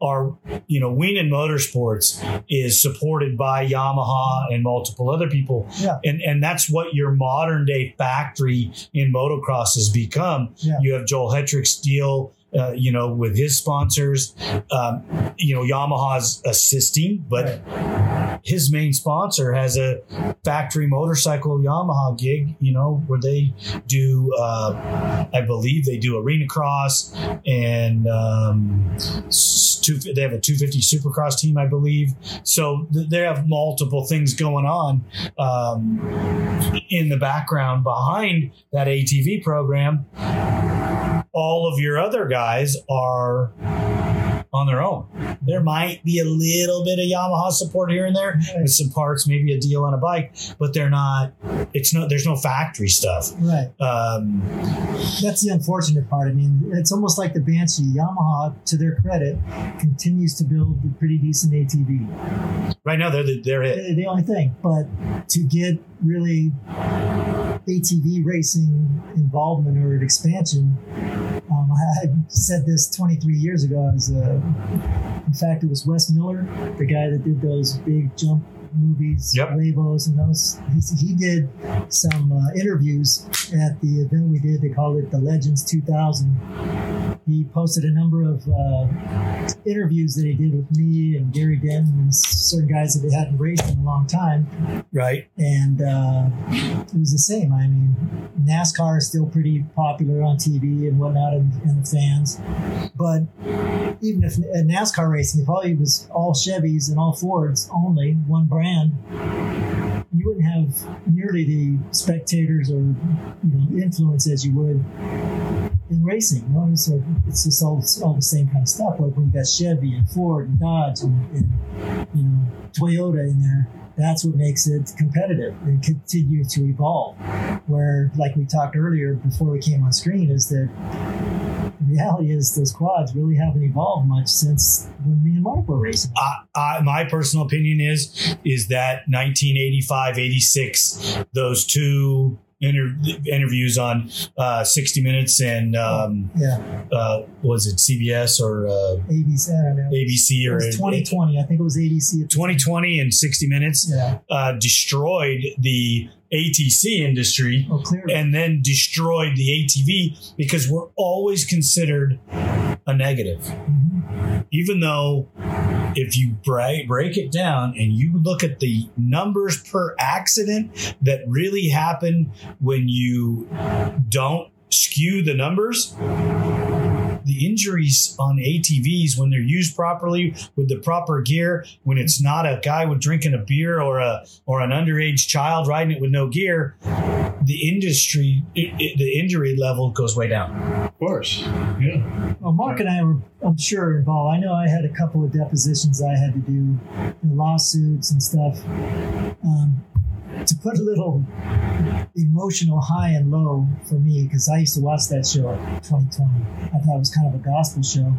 are you know, Wienen Motorsports is supported by Yamaha and multiple other people, Yeah. and and that's what your modern day factory in motocross has become. Yeah. You have Joel Hetrick's deal, Uh, you know, with his sponsors, um, you know, Yamaha's assisting, but his main sponsor has a factory motorcycle Yamaha gig, you know, where they do, uh, I believe they do arena cross and um, two, they have a 250 supercross team, I believe. So th- they have multiple things going on um, in the background behind that ATV program. All of your other guys are on their own. There might be a little bit of Yamaha support here and there with some parts, maybe a deal on a bike, but they're not. It's no. There's no factory stuff. Right. Um, That's the unfortunate part. I mean, it's almost like the Banshee. Yamaha, to their credit, continues to build a pretty decent ATV. right now, they're the, they're it. the the only thing. But to get really ATV racing involvement or an expansion, um, I, said this 23 years ago. As a, in fact, it was Wes Miller, the guy that did those big jump movies, Yep. Labos, and those. He, he did some uh, interviews at the event we did. They called it the Legends 2000. He posted a number of uh, interviews that he did with me and Gary Denton and certain guys that they hadn't raced in a long time. Right. And uh, it was the same. I mean, NASCAR is still pretty popular on TV and whatnot, and, and the fans. But even if uh, NASCAR racing, if all it was all Chevys and all Fords only, one brand, you wouldn't have nearly the spectators or you know influence as you would in racing. You know, so it's just all all the same kind of stuff. Like when you got Chevy and Ford and Dodge and, and you know Toyota in there. That's what makes it competitive and continue to evolve. Where, like we talked earlier before we came on screen, is that the reality is those quads really haven't evolved much since when me and Mark were racing. Uh, my personal opinion is is that 1985, 86, those two inter- interviews on uh, 60 Minutes and um, yeah, uh, was it CBS or uh, ABC. I don't know. ABC It or 2020. I think it was the 2020 and 60 Minutes Yeah. uh, destroyed the ATC industry Oh, and then destroyed the ATV because we're always considered a negative. Mhm. Even though if you break, break it down and you look at the numbers per accident that really happen when you don't skew the numbers, the injuries on ATVs when they're used properly with the proper gear, when it's not a guy with drinking a beer or a or an underage child riding it with no gear, the industry it, it- the injury level goes way down. Of course. Yeah. Well, Mark and I were, I'm sure, involved. I know I had a couple of depositions I had to do, you know, lawsuits and stuff. Um, to put a little emotional high and low for me, because I used to watch that show in 2020. I thought it was kind of a gospel show.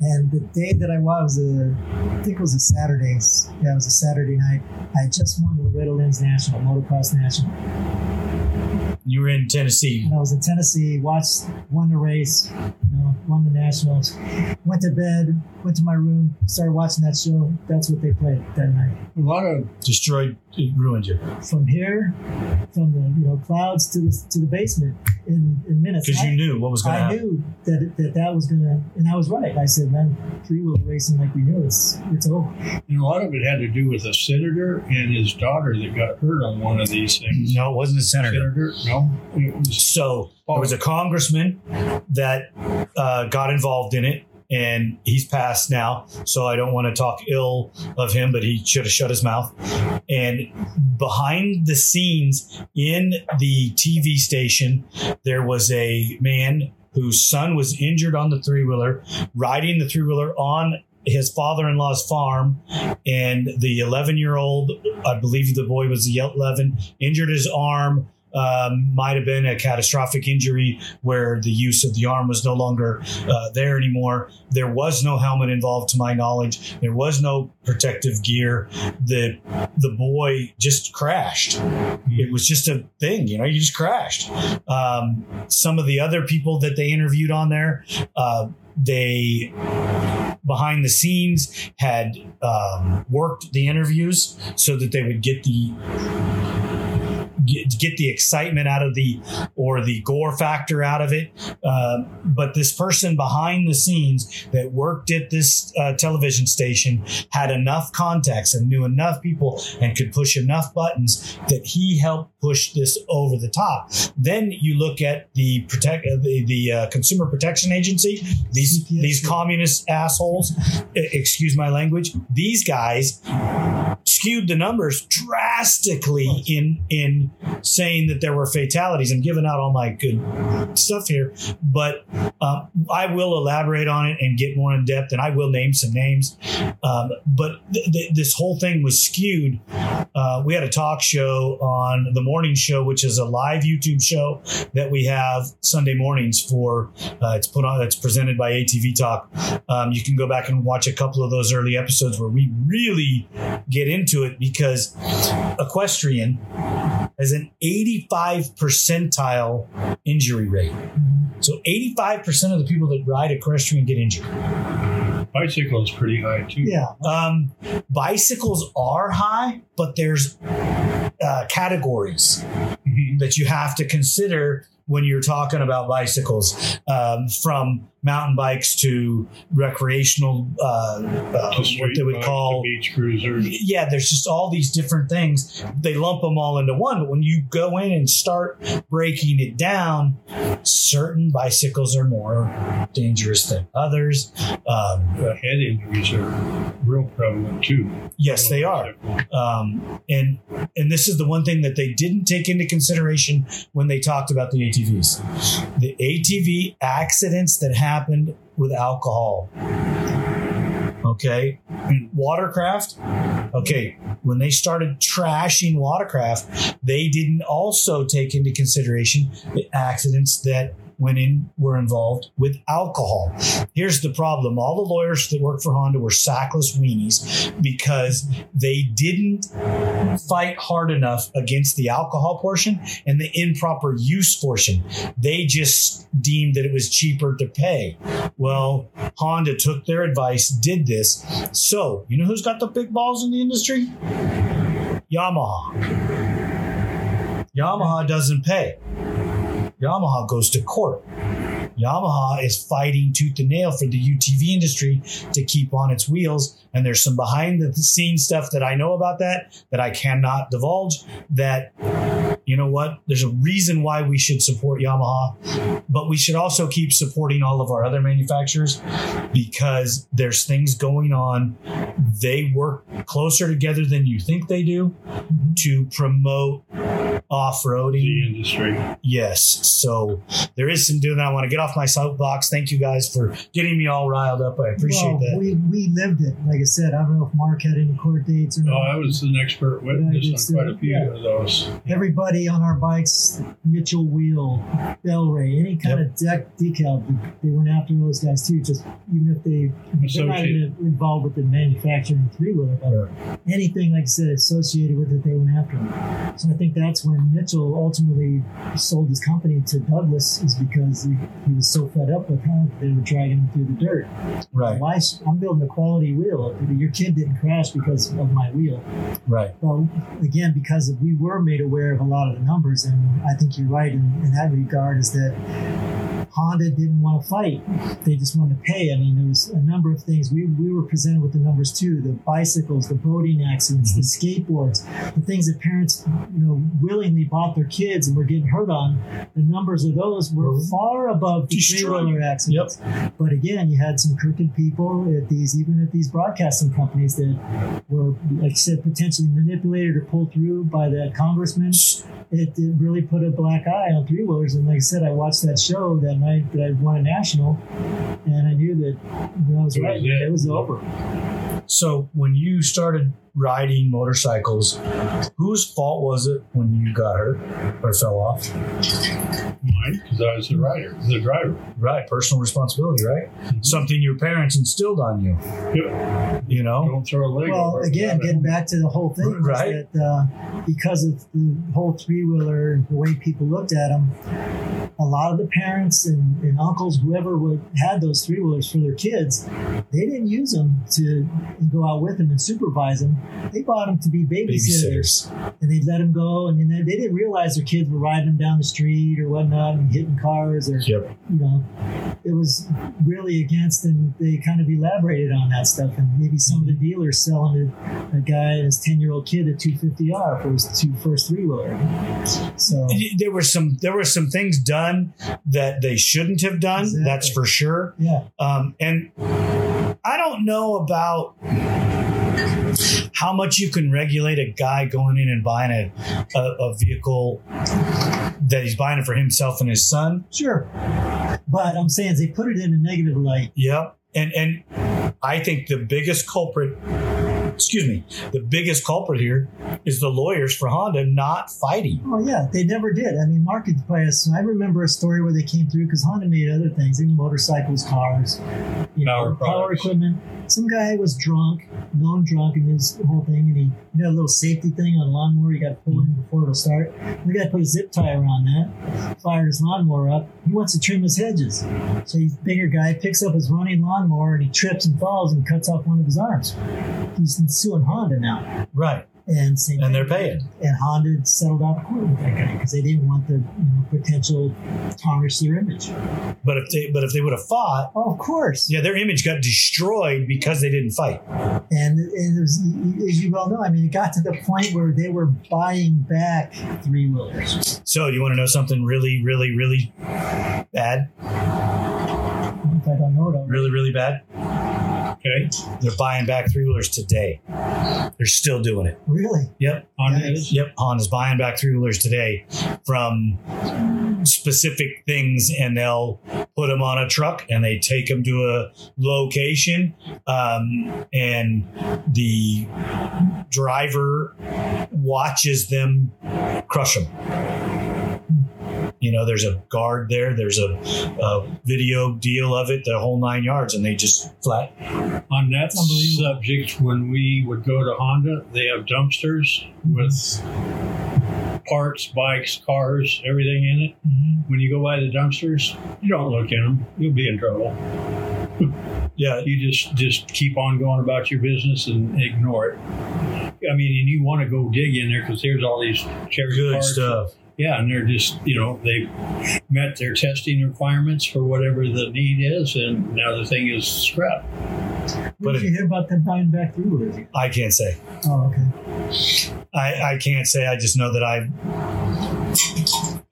And the day that I watched was, a, I think it was a Saturday. Yeah, it was a Saturday night. I had just won the Lynn's National, Motocross National. You were in Tennessee. And I was in Tennessee, watched, won the race, you know, won the nationals. Went to bed, went to my room, started watching that show. That's what they played that night. A lot of Destroyed, it ruined you From here, from the you know clouds to the to the basement in, in minutes. because you knew what was going to happen. I knew that, that that was gonna, and I was right. I said, "Man, three wheel racing like we knew it's it's over." and a lot of it had to do with a senator and his daughter that got hurt on one of these things. No, it wasn't a senator. Senator? No. It was So there was a congressman that uh, got involved in it, and he's passed now. So I don't want to talk ill of him, but he should have shut his mouth. And behind the scenes in the TV station, there was a man whose son was injured on the three wheeler, riding the three wheeler on his father-in-law's farm and the 11 year old i believe the boy was 11 injured his arm um, might have been a catastrophic injury where the use of the arm was no longer uh, there anymore. There was no helmet involved, to my knowledge. There was no protective gear. The the boy just crashed. It was just a thing, you know. You just crashed. Um, some of the other people that they interviewed on there, uh, they behind the scenes had um, worked the interviews so that they would get the get, get the excitement out of the or the gore factor out of it. Um, but this person behind the scenes that worked at this uh, television station had enough contacts and knew enough people and could push enough buttons that he helped push this over the top. Then you look at the protect uh, the, the uh, Consumer Protection Agency. These these communist assholes. Excuse my language. These guys skewed the numbers drastically in in saying that there were fatalities. I'm giving out all my good stuff here, but um, I will elaborate on it and get more in depth, and I will name some names. Um, but th- th- this whole thing was skewed. Uh, we had a talk show on the morning show, which is a live YouTube show that we have Sunday mornings for. Uh, it's put on. It's presented by ATV Talk. Um, you can go back and watch a couple of those early episodes where we really get into it because equestrian has an 85 percentile injury rate. So 85% of the people that ride equestrian get injured. bicycle is pretty high too. Yeah, Um, bicycles are high, but there's uh, categories Mhm. that you have to consider when you're talking about bicycles, um, from mountain bikes to recreational, uh, uh, To what they would bike, call beach cruisers. yeah, there's just all these different things. They lump them all into one. But when you go in and start breaking it down, certain bicycles are more dangerous than others. Um, head injuries are real prevalent too. yes, they are. Um, and and this is the one thing that they didn't take into consideration when they talked about the ATVs. The ATV accidents that happened with alcohol. Okay. Watercraft. Okay. When they started trashing watercraft, they didn't also take into consideration the accidents that in were involved with alcohol. Here's the problem. All the lawyers that worked for Honda were sackless weenies because they didn't fight hard enough against the alcohol portion and the improper use portion. They just deemed that it was cheaper to pay. Well, Honda took their advice, did this. So, you know who's got the big balls in the industry? Yamaha. Yamaha doesn't pay. Yamaha goes to court. Yamaha is fighting tooth and nail for the UTV industry to keep on its wheels. And there's some behind the scenes stuff that I know about that that I cannot divulge. That, you know what? There's a reason why we should support Yamaha, but we should also keep supporting all of our other manufacturers because there's things going on. They work closer together than you think they do to promote off roading. The industry. Yes. So there is some doing that. I want to get off my soapbox. Thank you guys for getting me all riled up. I appreciate well, that. We, we lived it. Like I said, I don't know if Mark had any court dates or Oh, not. I was an expert witness on quite a few of those. Everybody on our bikes, Mitchell Wheel, Bel-Ray, any kind of deck decal, they went after those guys too. Just even if they they're not even involved with the manufacturing three wheeler, but anything like I said associated with it, they went after them. So I think that's when Um, Mitchell ultimately sold his company to Douglas, is because he, he was so fed up with how they were dragging him through the dirt. Right. Why? I'm building a quality wheel. Your kid didn't crash because of my wheel. Right. Well, again, because we were made aware of a lot of the numbers, and I think you're right in, in that regard, is that Honda didn't want to fight. They just wanted to pay. I mean, there was a number of things. We, we were presented with the numbers too the bicycles, the boating accidents, the mm-hmm. skateboards, the things that parents, you know, willingly bought their kids and were getting hurt on. The numbers of those were mm-hmm. far above the wheeler accidents. But again, you had some crooked people at these, even at these broadcasting companies that were, like I said, potentially manipulated or pulled through by that congressman. It, it really put a black eye on three wheelers. And like I said, I watched that show that night that I won a national, and I knew that I was right. It was over. So when you started riding motorcycles, whose fault was it when you got hurt or fell off? Mine, because I was the rider, the driver. Right. Personal responsibility, right? Something your parents instilled on you. Yep. You know? Don't throw a leg Well, again, getting back to the whole thing, was Right. That, uh, because of the whole three wheeler and the way people looked at them, a lot of the parents and, and uncles, whoever would had those three wheelers for their kids, they didn't use them to go out with them and supervise them. They bought them to be babysitters, Babysitters. and they'd let them go, and then they, they didn't realize their kids were riding them down the street or whatnot and hitting cars or Yep. you know, it was really against, and they kind of elaborated on that stuff. And maybe some of the dealers selling a, a guy and his 10 year old kid a 250R for his two first three wheeler. So, There were some there were some things done that they shouldn't have done. Exactly. That's for sure. yeah, Um, and I don't know about how much you can regulate a guy going in and buying a, a, a vehicle that he's buying it for himself and his son. sure. But I'm saying they put it in a negative light. Yep. And and I think the biggest culprit, excuse me, the biggest culprit here is the lawyers for Honda not fighting. Oh, yeah, they never did. I mean, Mark could I remember a story where they came through because Honda made other things, even motorcycles, cars, you Power know, power products. equipment. Some guy was drunk, known drunk in his whole thing, and he you know, a little safety thing on a lawnmower. He got to pull in before it'll start. The guy put a zip tie around that, fired his lawnmower up. He wants to trim his hedges. So he's a bigger guy, picks up his running lawnmower, and he trips and falls and cuts off one of his arms. He's suing Honda now. Right. And, And they're paying. and Honda settled out of court with that guy because they didn't want the you know, potential tarnish their image. But if they but if they would have fought, Oh, of course. yeah, their image got destroyed because they didn't fight. And, and was, as you well know, I mean, it got to the point where they were buying back three wheelers. So you want to know something really, really, really bad? If I don't know already. Really, really bad? Okay. They're buying back three wheelers today. They're still doing it. Really? Yep. Nice. is. Yep. Honda's buying back three wheelers today from specific things and they'll put them on a truck and they take them to a location um, and the driver watches them crush them you know there's a guard there there's a, a video deal of it the whole nine yards and they just flat On that Unbelievable. subject, when we would go to Honda, they have dumpsters with parts, bikes, cars, everything in it. Mm-hmm. When you go by the dumpsters, you don't look in them. You'll be in trouble. yeah You just just keep on going about your business and ignore it. I mean, and you want to go dig in there because there's all these cherry good parts. stuff Yeah, and they're just you know they met their testing requirements for whatever the need is, and now the thing is scrap. What But did you hear about them buying back three wheelers? i can't say Oh, okay. I, I can't say. I just know that I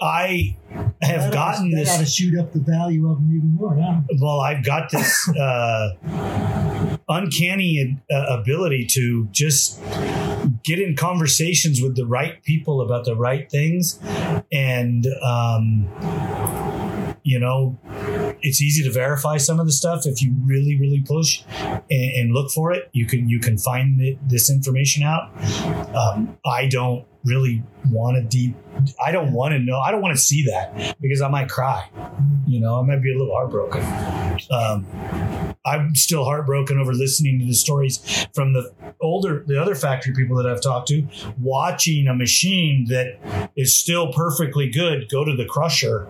I have That ought gotten to- that ought to shoot up the value of them even more now. Well, I've got this uh, uncanny uh, ability to just get in conversations with the right people about the right things, and um, you know, it's easy to verify some of the stuff if you really, really push and, and look for it. You can you can find it, this information out. Um, I don't really want to deep. I don't want to know. I don't want to see that because I might cry. You know, I might be a little heartbroken. Um, I'm still heartbroken over listening to the stories from the older, the other factory people that I've talked to, watching a machine that is still perfectly good go to the crusher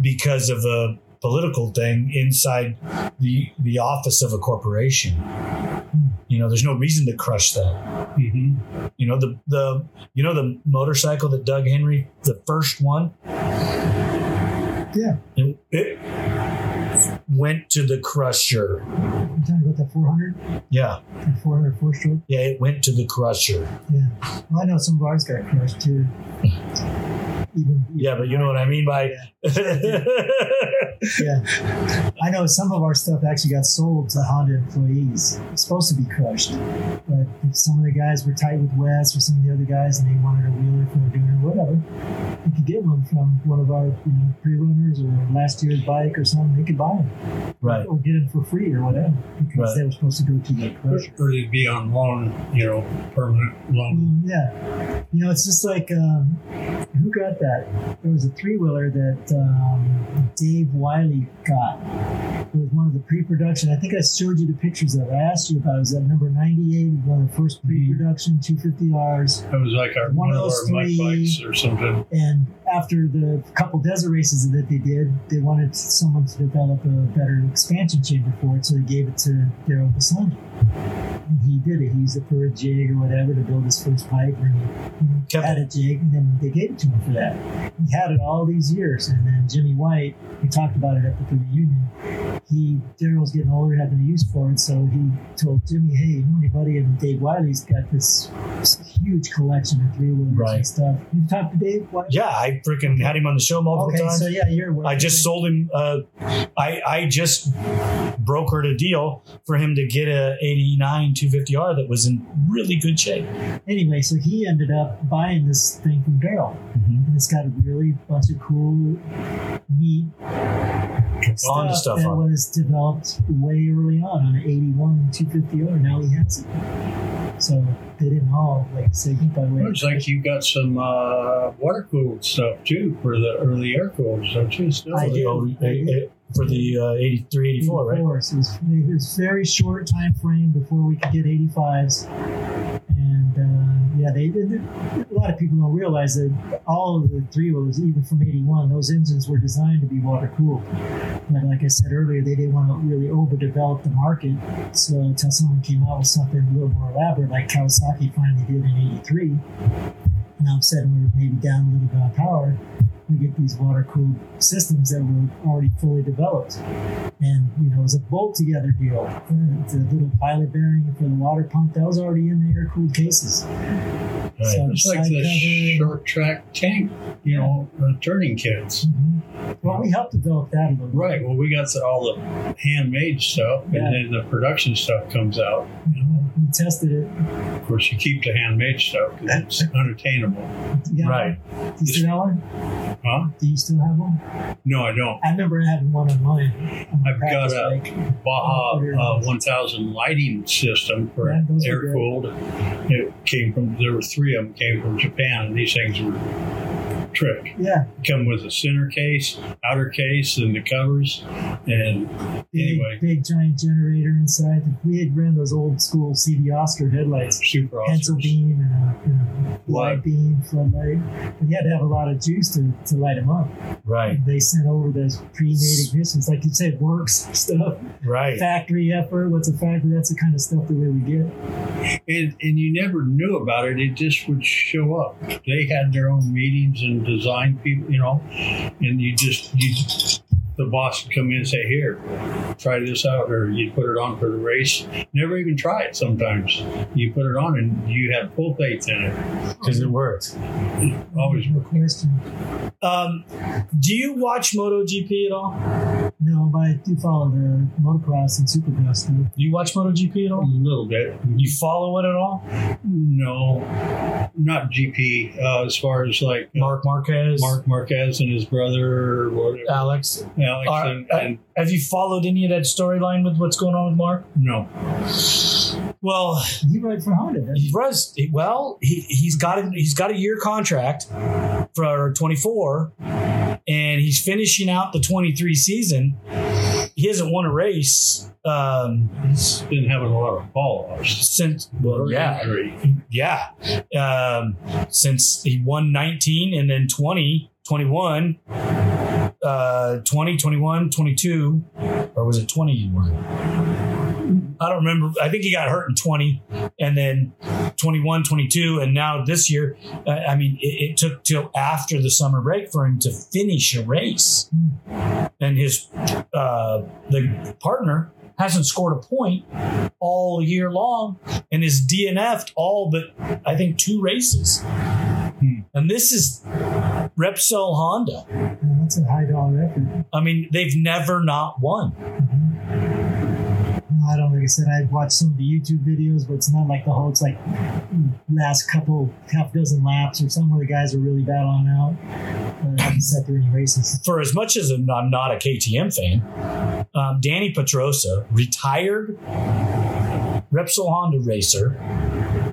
because of a political thing inside the the office of a corporation. You know, there's no reason to crush that. Mm-hmm. You know the the you know the motorcycle that Doug Henry, the first one, Yeah. it, it went to the crusher. You talking about the 400? Yeah, The 400 four stroke? yeah, it went to the crusher. Yeah. Well, I know some ours got crushed too. Even, Yeah, but you know what I mean by. Yeah. I know some of our stuff actually got sold to Honda employees. It's supposed to be crushed. But some of the guys were tight with Wes or some of the other guys and they wanted a wheeler for a dinner or whatever, you could get one from one of our you know, pre-runners or last year's bike or something. They could buy them. right. Or get them for free or whatever because Right. they were supposed to go to the crusher. Or they'd be on loan, you know, permanent loan. Mm, yeah. You know, it's just like um, who got that? There was a three wheeler that um, Dave Wiley got. It was one of the pre production. I think I showed you the pictures of it. I asked you about it. It was at number 98, one of the first pre production 250Rs. That was like our One one of those three- bikes or something. And after the couple desert races that they did, they wanted someone to develop a better expansion chamber for it, so they gave it to Daryl. And he did it. He used it for a jig or whatever to build his first pipe, and he Kept had a jig, and then they gave it to him for that. He had it all these years, and then Jimmy White, we talked about it at the reunion. He Daryl's getting older, had no use for it, so he told Jimmy, "Hey, you know anybody?" And Dave Wiley's got this, this huge collection of three wheelers Right. and stuff. You talked to Dave Wiley? Yeah, I freaking had him on the show multiple Okay, times. so yeah, you're. I just sold him. Uh, I I just brokered a deal for him to get a '89 250R that was in really good shape. Anyway, so he ended up buying this thing from Daryl, and it's got a really bunch of cool, neat Honda stuff, stuff that on it. was developed way early on on an 81 250R. Now he has it. So they didn't all like say by the way. Looks like you got some uh, water cooled stuff too for the early air coolers, don't you? Still? I the, do. oh, I do. For the uh, 83, 84, right? 84, So it was, it was very short time frame before we could get 85s. And uh, yeah, they. A lot of people don't realize that all of the three wheelers, even from 81, those engines were designed to be water cooled. But like I said earlier, they didn't want to really overdevelop the market. So until someone came out with something a little more elaborate, like Kawasaki finally did in 83, and all of a sudden we're maybe down a little bit on power, we get these water cooled systems that were already fully developed. And, you know, it was a bolt together deal. The, the little pilot bearing for the water pump, that was already in the air cooled cases. Right. So It's like the cover- short track tank, you know, uh, turning kits. Mhm. Well, we helped develop that a little bit. Right. Well, we got the, all the handmade stuff, Yeah. and then the production stuff comes out. You know, we tested it. Of course, you keep the handmade stuff because it's unattainable. Got Right. you still have one? Huh? Do you still have one? No, I don't. I remember having one on mine. on I've got a bike. Baja uh, 1000 lighting system for Yeah, air cooled. It came from, there were three of them came from Japan, and these things were trick. Yeah, Come with a center case, outer case, and the covers. And big, Anyway. big giant generator inside. We had ran those old school Cibie Oscar headlights, super pencil beam and a, and a wide Light. beam floodlight. But you had to have a lot of juice to, to light them up. Right. They sent over those pre-made ignitions, like you said, works stuff, Right. factory effort. What's a factory? That's the kind of stuff that we would get. And, and you never knew about it. It just would show up. They had their own meetings and design people, you know, and you just, you, the boss would come in and say, here, try this out, or you put it on for the race. Never even try it sometimes. You put it on and you have full faith in it. Because it worked. Always No question. Um, do you watch MotoGP at all? No, but I do follow the motocross and supercross stuff. Do you watch MotoGP at all? a little bit. You follow it at all? No, not GP. Uh, as far as like uh, Marc Marquez, Marc Marquez and his brother, or whatever, Alex. Alex, Are- and, uh, and Have you followed any of that storyline with what's going on with Marc? no, Well, You ride for Honda, he was well. He he's got a, he's got a year contract for 24, and he's finishing out the 23 season. He hasn't won a race um, he's been having a lot of fall offs. since well, yeah, Injury. yeah, um, since he won 19 and then 20, 21, uh, 20, 21, 22, or was it 21? I don't remember. I think he got hurt in 20 and then 21, 22, and now this year. Uh, I mean, it, it took till after the summer break for him to finish a race. And his, uh, the partner hasn't scored a point all year long and is DNF'd all but, I think, two races. And this is Repsol Honda. Yeah, that's a high dollar effort. I mean, they've never not won. I don't like I said, I've watched some of the YouTube videos, but it's not like the whole. It's like last couple half dozen laps or something where the guys are really battling out. But races. For as much as I'm not a KTM fan, um, Dani Pedrosa, retired Repsol Honda racer,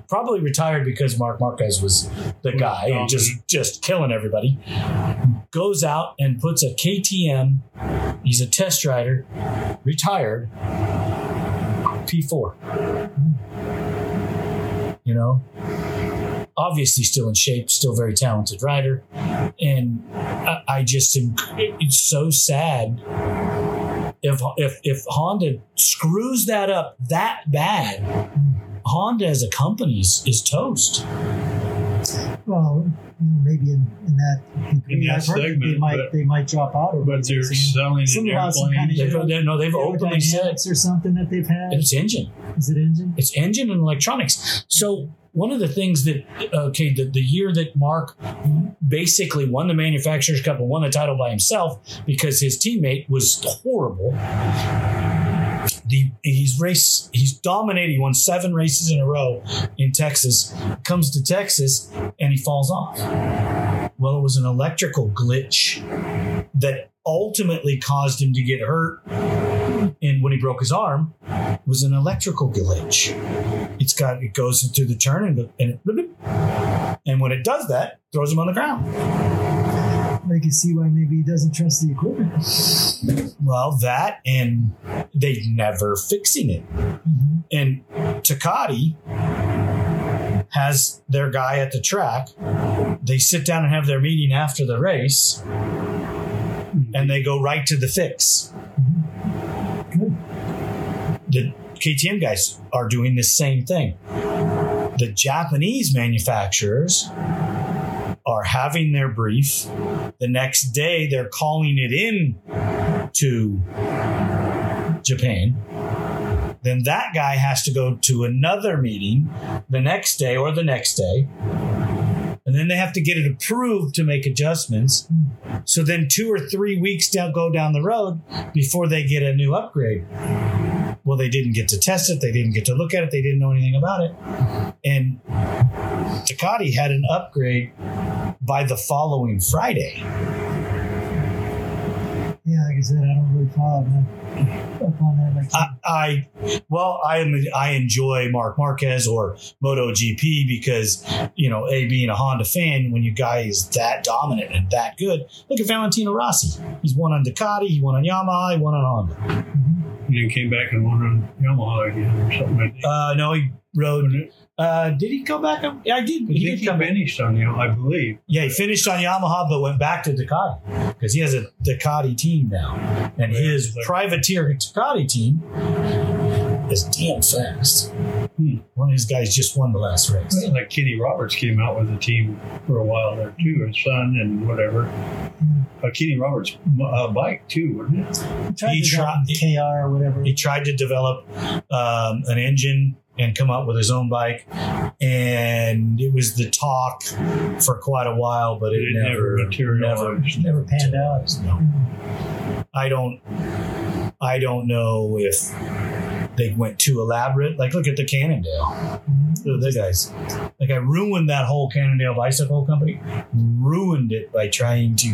probably retired because Marc Marquez was the guy and just just killing everybody. Goes out and puts a KTM. He's a test rider, retired. P4. You know, obviously still in shape, still very talented rider, and I, I just am. It's so sad if if if Honda screws that up that bad. Honda as a company is, is toast. Well, maybe in, in that degree, that I've heard they might but- they might drop out. Over But they're the selling Something in about some kind of airplanes. They've, they, no, they've openly said or something that they've had. it's engine. Is it engine? It's engine and electronics. So one of the things that okay, the, the year that Marc basically won the manufacturers cup and won the title by himself because his teammate was horrible. The, he's race he's dominated. He won seven races in a row in Texas. Comes to Texas and he falls off. Well, it was an electrical glitch that ultimately caused him to get hurt. And when he broke his arm, was an electrical glitch. It's got it goes through the turn and, and it, and when it does that, throws him on the ground. I can see why maybe he doesn't trust the equipment. Well, that and they never fixing it. Mm-hmm. And Ducati has their guy at the track. They sit down and have their meeting after the race, mm-hmm. and they go right to the fix. Mm-hmm. Good. the KTM guys are doing the same thing. The Japanese manufacturers are having their brief. The next day, they're calling it in to Japan. Then that guy has to go to another meeting the next day or the next day. And then they have to get it approved to make adjustments. So then two or three weeks down go down the road before they get a new upgrade. Well, they didn't get to test it. They didn't get to look at it. They didn't know anything about it. And Ducati had an upgrade by the following Friday. Yeah, like I said, I don't really follow that up on that. Like, I, I well, I am I enjoy Marc Marquez or MotoGP because you know, a being a Honda fan, when your guy is that dominant and that good, look at Valentino Rossi. He's won on Ducati, he won on Yamaha, he won on Honda. And then came back and won on Yamaha again or something like that. Uh, no, he rode. Uh, did he come back? on- Yeah, I did. I He did he come back. finished on Yamaha, I believe. Yeah, he finished on Yamaha, but went back to Ducati because he has a Ducati team now, and his privateer Ducati team is damn fast. Hmm. One of his guys just won the last race. Like Kenny Roberts came out with a team for a while there too, his son and whatever. Uh, Kenny Roberts' uh, bike too, wasn't it? tried he tried- tried KR or whatever. He tried to develop um, an engine and come up with his own bike, and it was the talk for quite a while, but it, It never, never never, Never panned out. No. I don't I don't know if they went too elaborate. Like look at the Cannondale. Mm-hmm. Look at the guys. Like I ruined that whole Cannondale bicycle company. Ruined it by trying to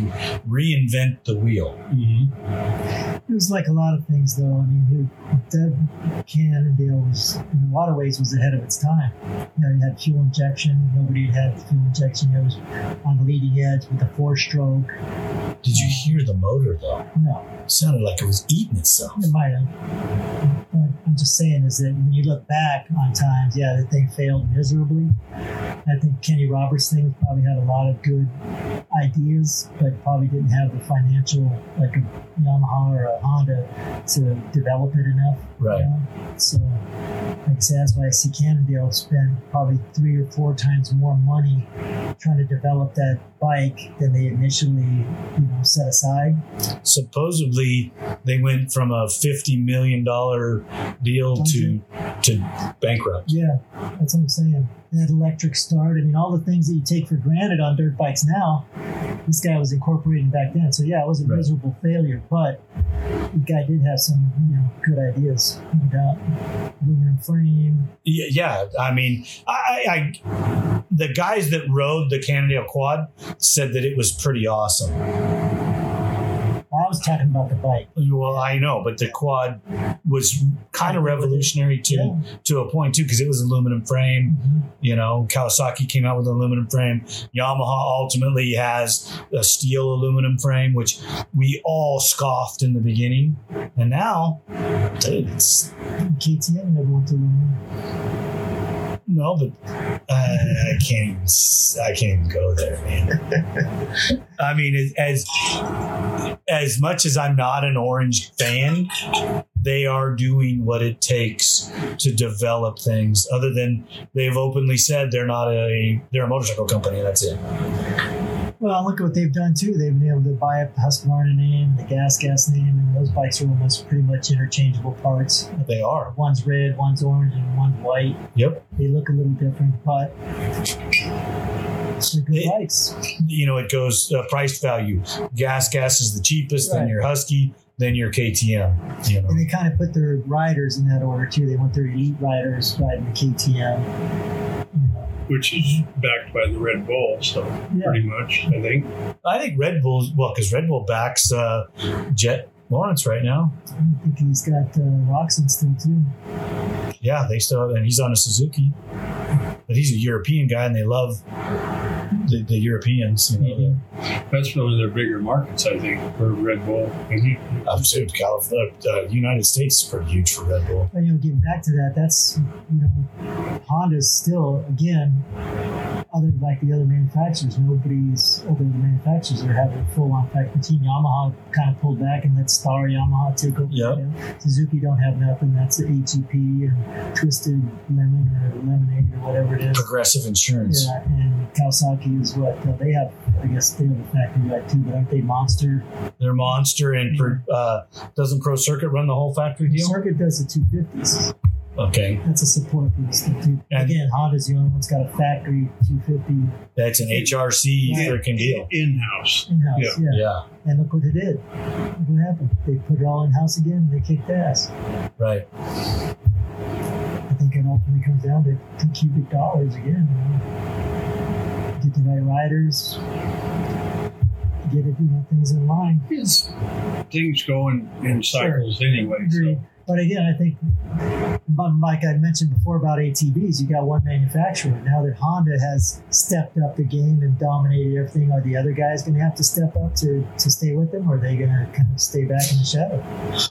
reinvent the wheel. Mm-hmm. It was like a lot of things, though. I mean, that Cannondale was, in a lot of ways, was ahead of its time. You know, you had fuel injection. Nobody had had fuel injection. It was on the leading edge with the four-stroke. Did you hear the motor though? No, It sounded like it was eating itself. it might have. I'm just saying is that when you look back on times, yeah, the thing failed miserably. I think Kenny Roberts thing probably had a lot of good ideas, but probably didn't have the financial, like a Yamaha or a Honda, to develop it enough. Right. you know? So, like I said, that's why I see Cannondale spend probably three or four times more money trying to develop that bike than they initially, you know, set aside. Supposedly they went from a fifty million dollar deal to to bankrupt. Yeah, that's what I'm saying. That electric start, I mean, all the things that you take for granted on dirt bikes now, this guy was incorporating back then. So, yeah, it was a Right. miserable failure, but the guy did have some, you know, good ideas, no doubt. Aluminum frame. Yeah, yeah. I mean, I, I, I the guys that rode the Cannondale quad said that it was pretty awesome. I was talking about the bike. Well, I know, but the quad was kind of revolutionary to Yeah. to a point too, because it was aluminum frame. Mhm. You know, Kawasaki came out with an aluminum frame. Yamaha ultimately has a steel aluminum frame, which we all scoffed in the beginning, and now, dude, it's KTM never went to aluminum. No, but uh, I can't even. I can't even go there, man. I mean, as as much as I'm not an orange fan, they are doing what it takes to develop things. Other than they've openly said they're not a they're a motorcycle company. That's it. Well, look at what they've done too. They've been able to buy up the Husqvarna name, the Gas Gas name, and those bikes are almost pretty much interchangeable parts. They are. One's red, one's orange, and one's white. Yep. They look a little different, but It- bikes. You know, it goes uh, price value. Gas gas is the cheapest. Then your Husky. Then your KTM. You know. And they kind of put their riders in that order too. They want their elite riders riding the KTM. You know, Which is backed by the Red Bull, so Yeah. pretty much, I think. I think Red Bull. Well, because Red Bull backs uh, Jett Lawrence right now. I think he's got uh, Roczen still too. Yeah, they still have, and he's on a Suzuki, but he's a European guy, and they love the, the Europeans. You know, That's one of their bigger markets, I think, for Red Bull. And I'm saying California, uh, United States is pretty huge for Red Bull. But, you know, getting back to that, that's you know, Honda's still again, other like the other manufacturers, nobody's other than the manufacturers are having full on fact. The team Yamaha kind of pulled back and let Yamaha take over. Yep. Suzuki don't have nothing. That's the HEP and Twisted Lemon or Lemonade or whatever it is. Progressive Insurance. Yeah, and Kawasaki is what uh, they have. I guess they have a factory right too, but aren't they Monster? They're monster, and per, uh, doesn't Pro Circuit run the whole factory deal? Circuit does the 250s. Okay, That's a support for this thing too. And- Again, Honda's the only one's got a factory 250 that's an HRC Right. freaking deal. In house. in-house. Yeah. Yeah. Yeah, And look what it did. Look what happened. They put it all in-house again. They kicked ass. right. I think it ultimately comes down to, to cubic dollars again. You know? Get the right riders. Get it, you know, things in line. It's, things go in, in cycles anyway. Agreed. So. But again, I think, like I mentioned before about ATVs, you got one manufacturer. Now that Honda has stepped up the game and dominated everything, are the other guys going to have to step up to, to stay with them, or are they going to kind of stay back in the shadow?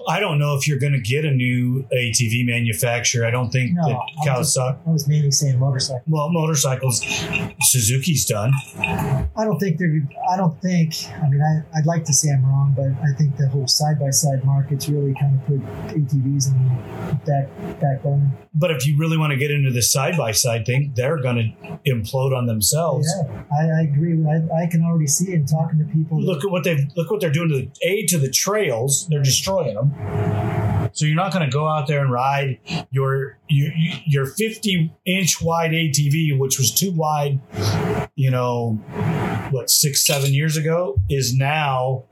I don't know if you're going to get a new ATV manufacturer. I don't think No, that Kawasaki. I was mainly saying motorcycles. Well, motorcycles, Suzuki's done. I don't think they're. I don't think. I mean, I, I'd like to say I'm wrong, but I think the whole side by side market's really kind of put ATVs the back back burner. But if you really want to get into the side by side thing, they're going to implode on themselves. Yeah, I, I agree. I, I can already see in talking to people. Look at what they look what they're doing to the a to the trails. They're destroying them. So you're not going to go out there and ride your your your 50 inch wide ATV, which was too wide, you know, what six seven years ago, is now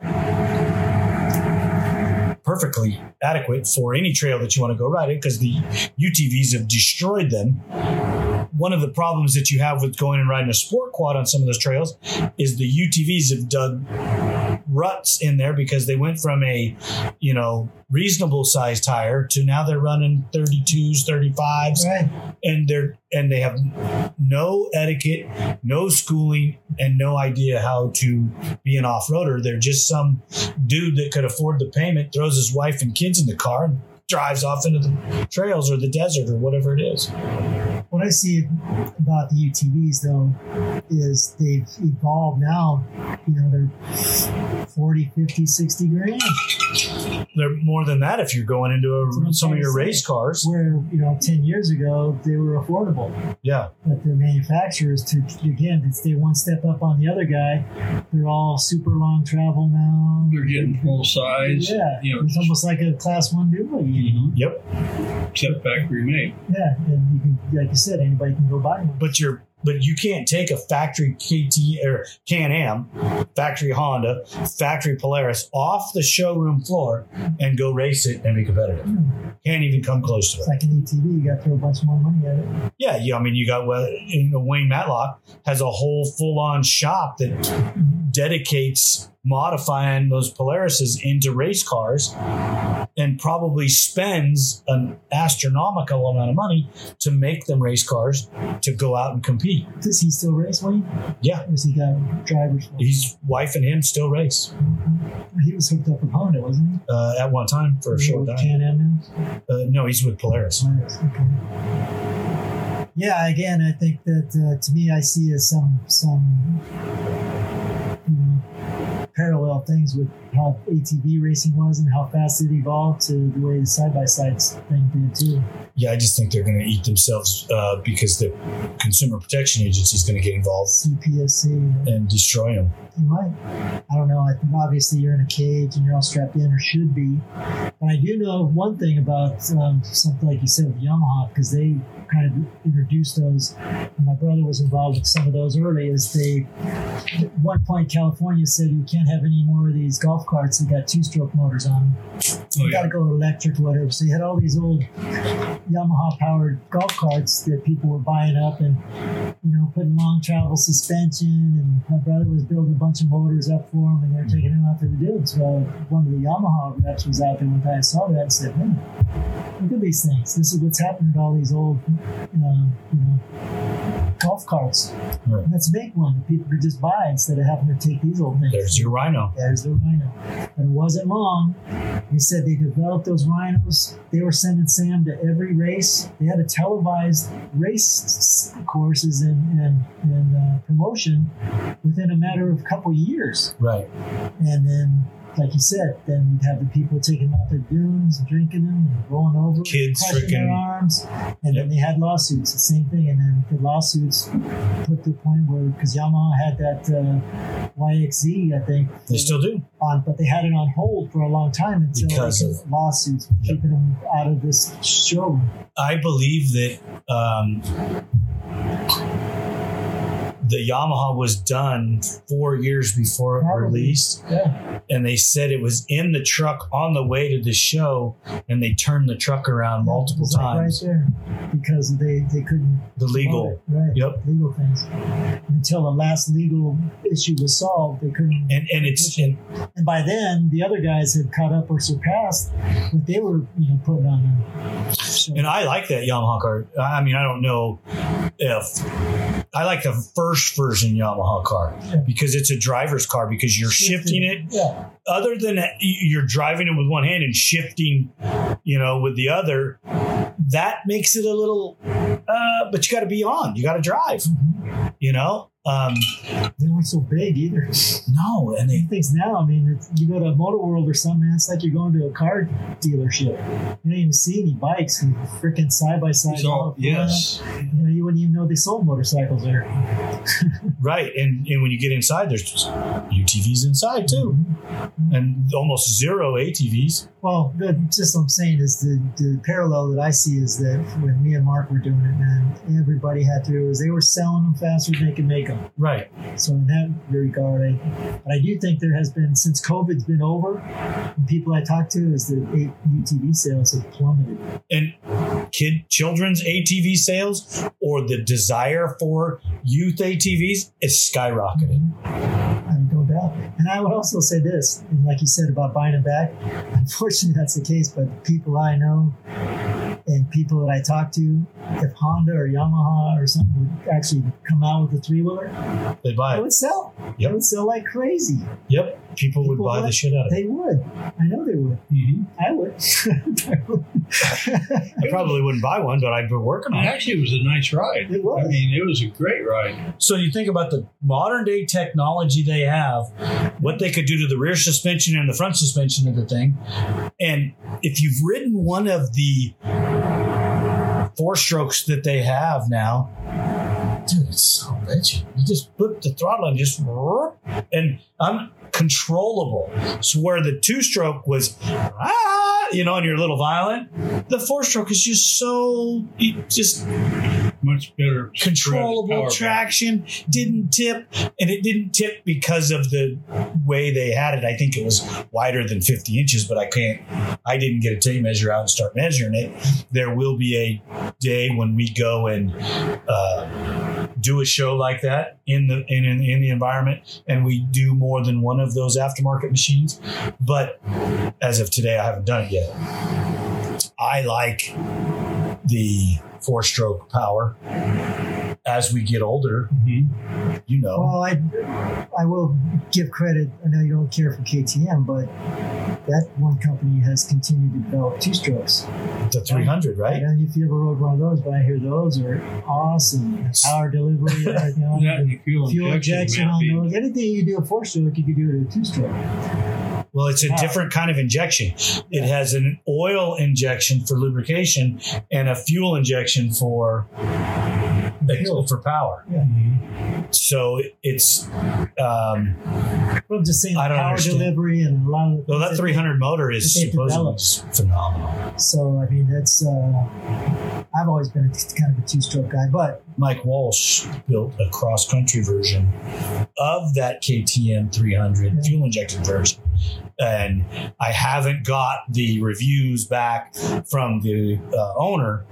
perfectly adequate for any trail that you want to go ride it because the UTVs have destroyed them. One of the problems that you have with going and riding a sport quad on some of those trails is the UTVs have dug ruts in there because they went from a you know reasonable size tire to now they're running 32s 35s right. and they're and they have no etiquette no schooling and no idea how to be an off-roader they're just some dude that could afford the payment throws his wife and kids in the car and drives off into the trails or the desert or whatever it is What I see about the UTVs though is they've evolved now. You know, they're 40, 50, 60 grand. They're more than that if you're going into That's what a, I'm some of your race cars Where, you know, 10 years ago, they were affordable. yeah But the manufacturers, to again, to stay one step up on the other guy, they're all super long travel now. They're getting full size. Yeah, You know, it's almost like a class one dually. you know? yep except factory made. Yeah, and you can, like you said, anybody can go buy one. but you're but you can't take a factory KT or Can Am, factory Honda, factory Polaris off the showroom floor and go race it and be competitive. Can't even come close to It's it. like an ATV, you got to throw a bunch more money at it. Yeah, yeah. I mean, you got well, you know, Wayne Matlock has a whole full on shop that dedicates modifying those Polarises into race cars and probably spends an astronomical amount of money to make them race cars to go out and compete. Does he still race, Wayne? Yeah. Or has he got drivers? His wife and him still race He was hooked up with Honda, wasn't he? uh, at one time for a short time. Can Am now? Uh, no, he's with Polaris. Polaris, Okay. Yeah, again, I think that uh, to me, I see as some some parallel things with how ATV racing was and how fast it evolved to the way the side by side thing did too. Yeah, I just think they're going to eat themselves uh, because the Consumer Protection Agency is going to get involved CPSC, and destroy them. you might. I don't know. I think obviously you're in a cage and you're all strapped in, or should be. But I do know one thing about um, something like you said with Yamaha because they kind of introduced those. And my brother was involved with some of those early. Is they at one point California said you can't have any more of these golf carts that got two-stroke motors on them. Oh, You got to go electric, whatever. So you had all these old Yamaha-powered golf carts that people were buying up and you know putting long travel suspension. And my brother was building a bunch of motors up for him, and they were taking them out to the dudes. Well, one of the Yamaha reps was out there one time and saw that and said, "Man, look at these things. This is what's happening to all these old, uh, you know, golf carts. Right. Let's make one that people could just buy instead of having to take these old things." There's your Rhino. There's the Rhino. and it wasn't long. He said they developed those rhinos. They were sending Sam to every race. They had a televised race courses and, and, and uh, promotion within a matter of a couple of years. Right. And then like you said, then you'd have the people taking out their dunes and drinking them and rolling over, Kids crushing their arms, and then they had lawsuits, the same thing. And then the lawsuits put to the point where because Yamaha had that uh, YXZ, I think, They still do. on, but they had it on hold for a long time until Because lawsuits were keeping them out of this show. I believe that um, the Yamaha was done four years before it Probably. released, Yeah, and they said it was in the truck on the way to the show, and they turned the truck around multiple It was like times. right there because they they couldn't The legal, it, right? Yep. legal things until the last legal issue was solved. They couldn't, and and it's and and by then the other guys had caught up or surpassed what they were you know putting on the show. And I like that Yamaha car. I mean, I don't know if I like the first version Yamaha car Yeah. because it's a driver's car because you're shifting it. Yeah, Other than you're driving it with one hand and shifting, you know, with the other. That makes it a little, uh, but you got to be on. You got to drive. You know, um, they weren't so big either. no, and they things now. I mean, you go to a Motor World or something, man, it's like you're going to a car dealership. You don't even see any bikes, freaking side by side. Yes. You know, you wouldn't even know they sold motorcycles there. right, and and when you get inside, there's just UTVs inside too, and almost zero ATVs. Well, the, just what I'm saying is the, the parallel that I see is that when me and Mark were doing it, man, everybody had to do is they were selling them faster than they could make them. Right. So in that regard, I, but I do think there has been since COVID's been over, the people I talk to is that UTV sales have plummeted. and kid children's ATV sales or the desire for youth ATVs is skyrocketing. Mm-hmm. I have no doubt. And I would also say this, and like you said about buying them back, unfortunately that's the case, but people I know and people that I talk to, if Honda or Yamaha or something would actually come out with a three wheeler, they'd buy it it. would sell. Yep. It would sell like crazy. Yep. People would People buy the shit out of it. They would. I know they would. hmm I would. I probably wouldn't buy one, but I've been working on it. actually, it was a nice ride. It was. I mean, it was a great ride. So you think about the modern day technology they have, what they could do to the rear suspension and the front suspension of the thing. And if you've ridden one of the four strokes that they have now, dude, it's so bitchy. You just put the throttle and just and uncontrollable. So where the two stroke was ah, you know, on your little violent, the four stroke is just so just Much better. controllable power back. traction didn't tip and it didn't tip because of the way they had it i think it was wider than 50 inches but i can't i didn't get a tape measure out and start measuring it there will be a day when we go and uh, do a show like that in the in, in, in the environment and we do more than one of those aftermarket machines but as of today i haven't done it yet i like the four stroke power as we get older Mhm. you know Well, I, I will give credit. I know you don't care for KTM, but that one company has continued to develop two strokes. the 300 I right don't know if you ever rode one of those, but I hear those are awesome. Power delivery, everything on That it. and the fuel, fuel injection man, on those. Anything you do a four stroke, you could do it a two stroke. Well it's a different kind of injection it has an oil injection for lubrication and a fuel injection for for power Mhm. so it's um Well, I'm just saying, I don't power understand. delivery and a lot of. well that things 300 motor is supposedly just phenomenal So I mean, that's. Uh, I've always been a, kind of a two stroke guy, but Mike Walsh built a cross country version of that KTM 300 Yeah. fuel injected version. And I haven't got the reviews back from the uh, owner.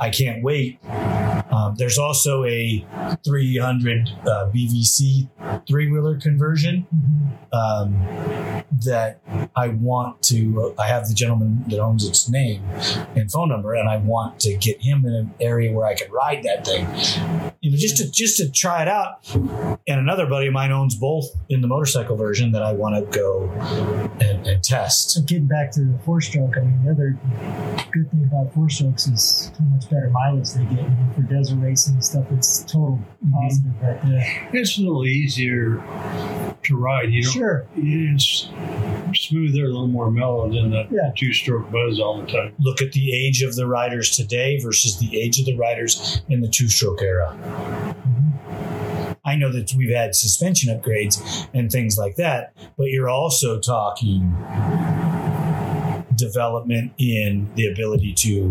I can't wait. Um, there's also a 300 uh, BVC three wheeler conversion um, that I want to. I have the gentleman that owns its name and phone number, and I want to get him in an area where I can ride that thing. You know, just to just to try it out. And another buddy of mine owns both in the motorcycle version that I want to go and, and test. So getting back to the four stroke, I mean, the other good thing about four strokes is how much better mileage they get. You know, for desert racing and stuff, it's total mm-hmm. positive right there. It's a little easier to ride. You don't. Sure. It's smoother, a little more mellow than the Yeah. two-stroke buzz all the time. Look at the age of the riders today versus the age of the riders in the two-stroke era. Mm-hmm. I know that we've had suspension upgrades and things like that, but you're also talking development in the ability to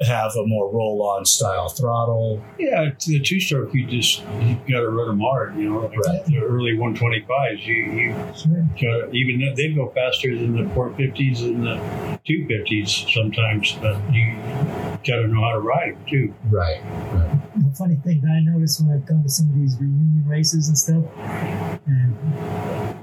have a more roll-on style throttle. Yeah, the two-stroke, you just you got to run them hard. You know, like Right. the early 125s, you you Sure. got even though they go faster than the 450s and the 250s sometimes, but you got to know how to ride them too. Right. The funny thing that I noticed when I've gone to some of these reunion races and stuff, and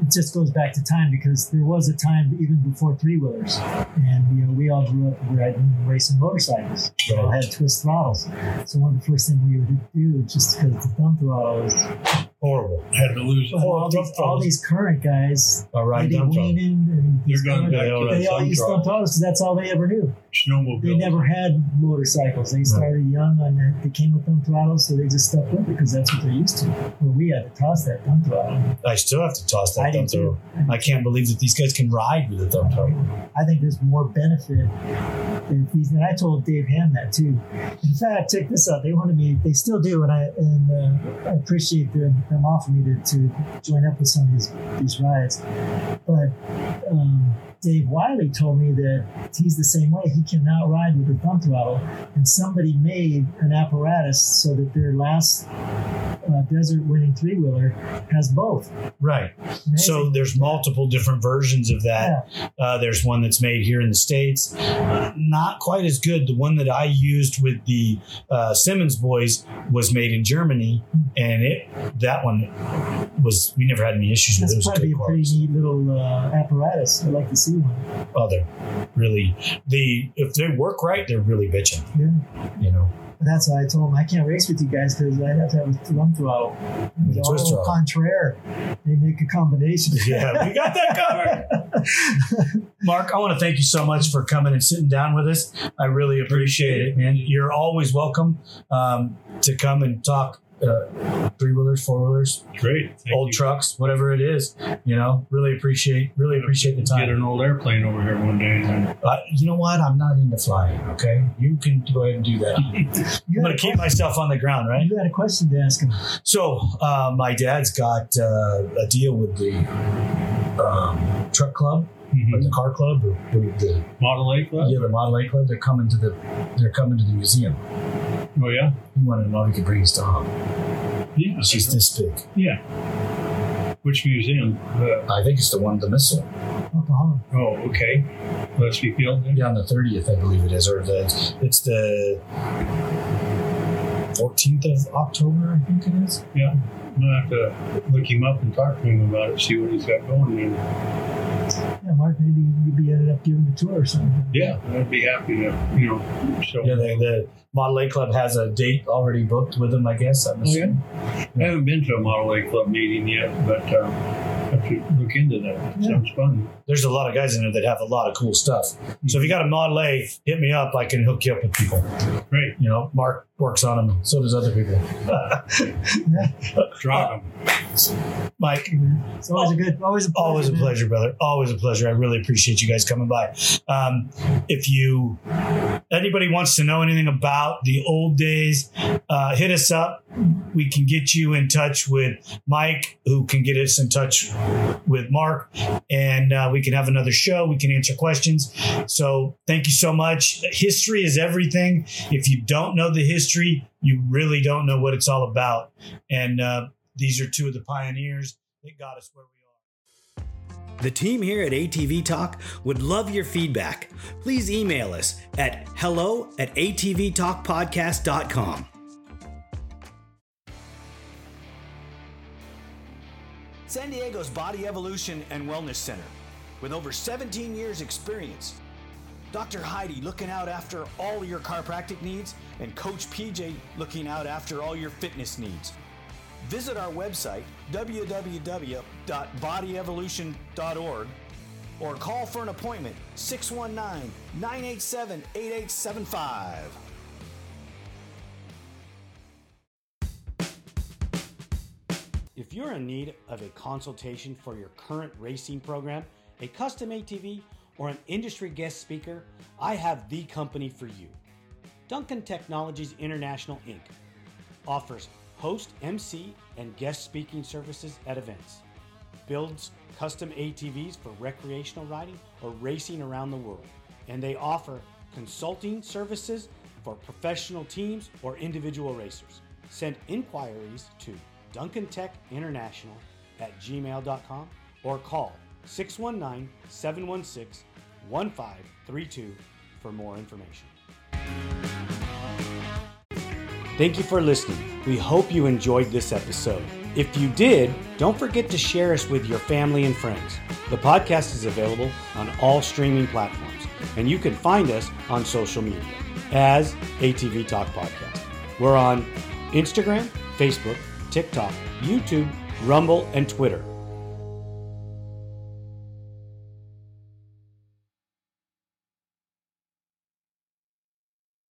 it just goes back to time because there was a time even before three wheelers, and you know we all grew up riding racing motorcycles. We all had twist throttles, so one of the first things we would do just because the thumb throttle was Horrible. Had to lose. all, Or these, all these current guys, All right. Eddie. Weenan, and They're going back to They they all thumb used thumb throttle. throttles because that's all they ever knew. snowmobile. They never had motorcycles. They started young on that. They came with thumb throttles, so they just stuck with it because that's what they're used to. Well, we had to toss that thumb throttle. I still have to toss that do thumb too. throttle. I can't believe that these guys can ride with a thumb throttle. I think there's more benefit if these. And I told Dave Ham that too. In fact, check this out. They wanted me. They still do, and I and uh, I appreciate them, them offering me to, to join up with some of these these rides. But um, Dave Wiley told me that he's the same way. He cannot ride with a thumb throttle, and somebody made an apparatus so that their last uh, desert winning three wheeler has both. Right. So there's multiple different versions of that. Uh, there's one that's made here in the states, Uh, not quite as good. The one that I used with the uh, Simmons boys was made in Germany, and it that one was we never had any issues with. it. That's probably a pretty neat little uh, apparatus. I'd like to see Oh, they're really the if they work right, they're really bitching. Yeah. You know. But that's why I told him I can't race with you guys because I'd have to have a thumb throttle. With a All contraire. They make a combination. Yeah, we got that covered. Mark, I want to thank you so much for coming and sitting down with us. I really appreciate it, man. You're always welcome um, to come and talk uh, three wheelers, four wheelers, Great. Thank old you. trucks, whatever it is. You know, really appreciate, really appreciate the time. Get an old airplane over here one day. Uh, you know what? I'm not into flying. Okay, you can go ahead and do that. I'm going to keep myself on the ground, right? you had a question to ask him. So, uh, my dad's got uh, a deal with the um, truck club or the car club or or the Model A club. yeah the Model A club. They're coming to the they're coming to the museum. Oh yeah. He wanted to know if he could bring his dog. Yeah. She's this big. Yeah. Which museum? Uh, I think it's the one the missile. Oklahoma. oh, okay. Gillespie Field. Then? Yeah, on the thirtieth, I believe it is, or the it's the fourteenth of October. I think it is. Yeah. I'm gonna have to look him up and talk to him about it. See what he's got going. And Yeah, Mark, maybe you'd be ended up giving a tour or something. yeah, I'd be happy to, you know, show. Yeah, the, the Model A club has a date already booked with them. I guess. I'm yeah? I haven't been to a Model A club meeting yet, but uh, I have to look into that. It Yeah. Sounds fun. there's a lot of guys in there that have a lot of cool stuff. So if you got a Model A, hit me up. I can hook you up with people. Great. You know, Mark works on them. So does other people. Drop him. Mike, It's always a good, always a pleasure. always a man. pleasure, brother. Always a pleasure. I really appreciate you guys coming by. Um, if you anybody wants to know anything about the old days, uh, hit us up. We can get you in touch with Mike, who can get us in touch with Mark, and uh, we can have another show. We can answer questions. So thank you so much. History is everything. If you don't know the history, you really don't know what it's all about. And uh, these are two of the pioneers that got us where we are. The team here at ATV Talk would love your feedback. Please email us at hello at atvtalkpodcast.com. San Diego's Body Evolution and Wellness Center, with over 17 years' experience. Dr. Heidi looking out after all your chiropractic needs, and Coach PJ looking out after all your fitness needs. Visit our website, www.bodyevolution.org, or call for an appointment 619 987 8875. If you're in need of a consultation for your current racing program a custom ATV, or an industry guest speaker, I have the company for you. Duncan Technologies International Inc. offers host, MC, and guest speaking services at events, builds custom ATVs for recreational riding or racing around the world, and they offer consulting services for professional teams or individual racers. Send inquiries to Duncan Tech International at gmail.com or call 619 716 1532 for more information. Thank you for listening. We hope you enjoyed this episode. If you did, don't forget to share us with your family and friends. The podcast is available on all streaming platforms, and you can find us on social media as ATV Talk Podcast. We're on Instagram, Facebook, TikTok, YouTube, Rumble, and Twitter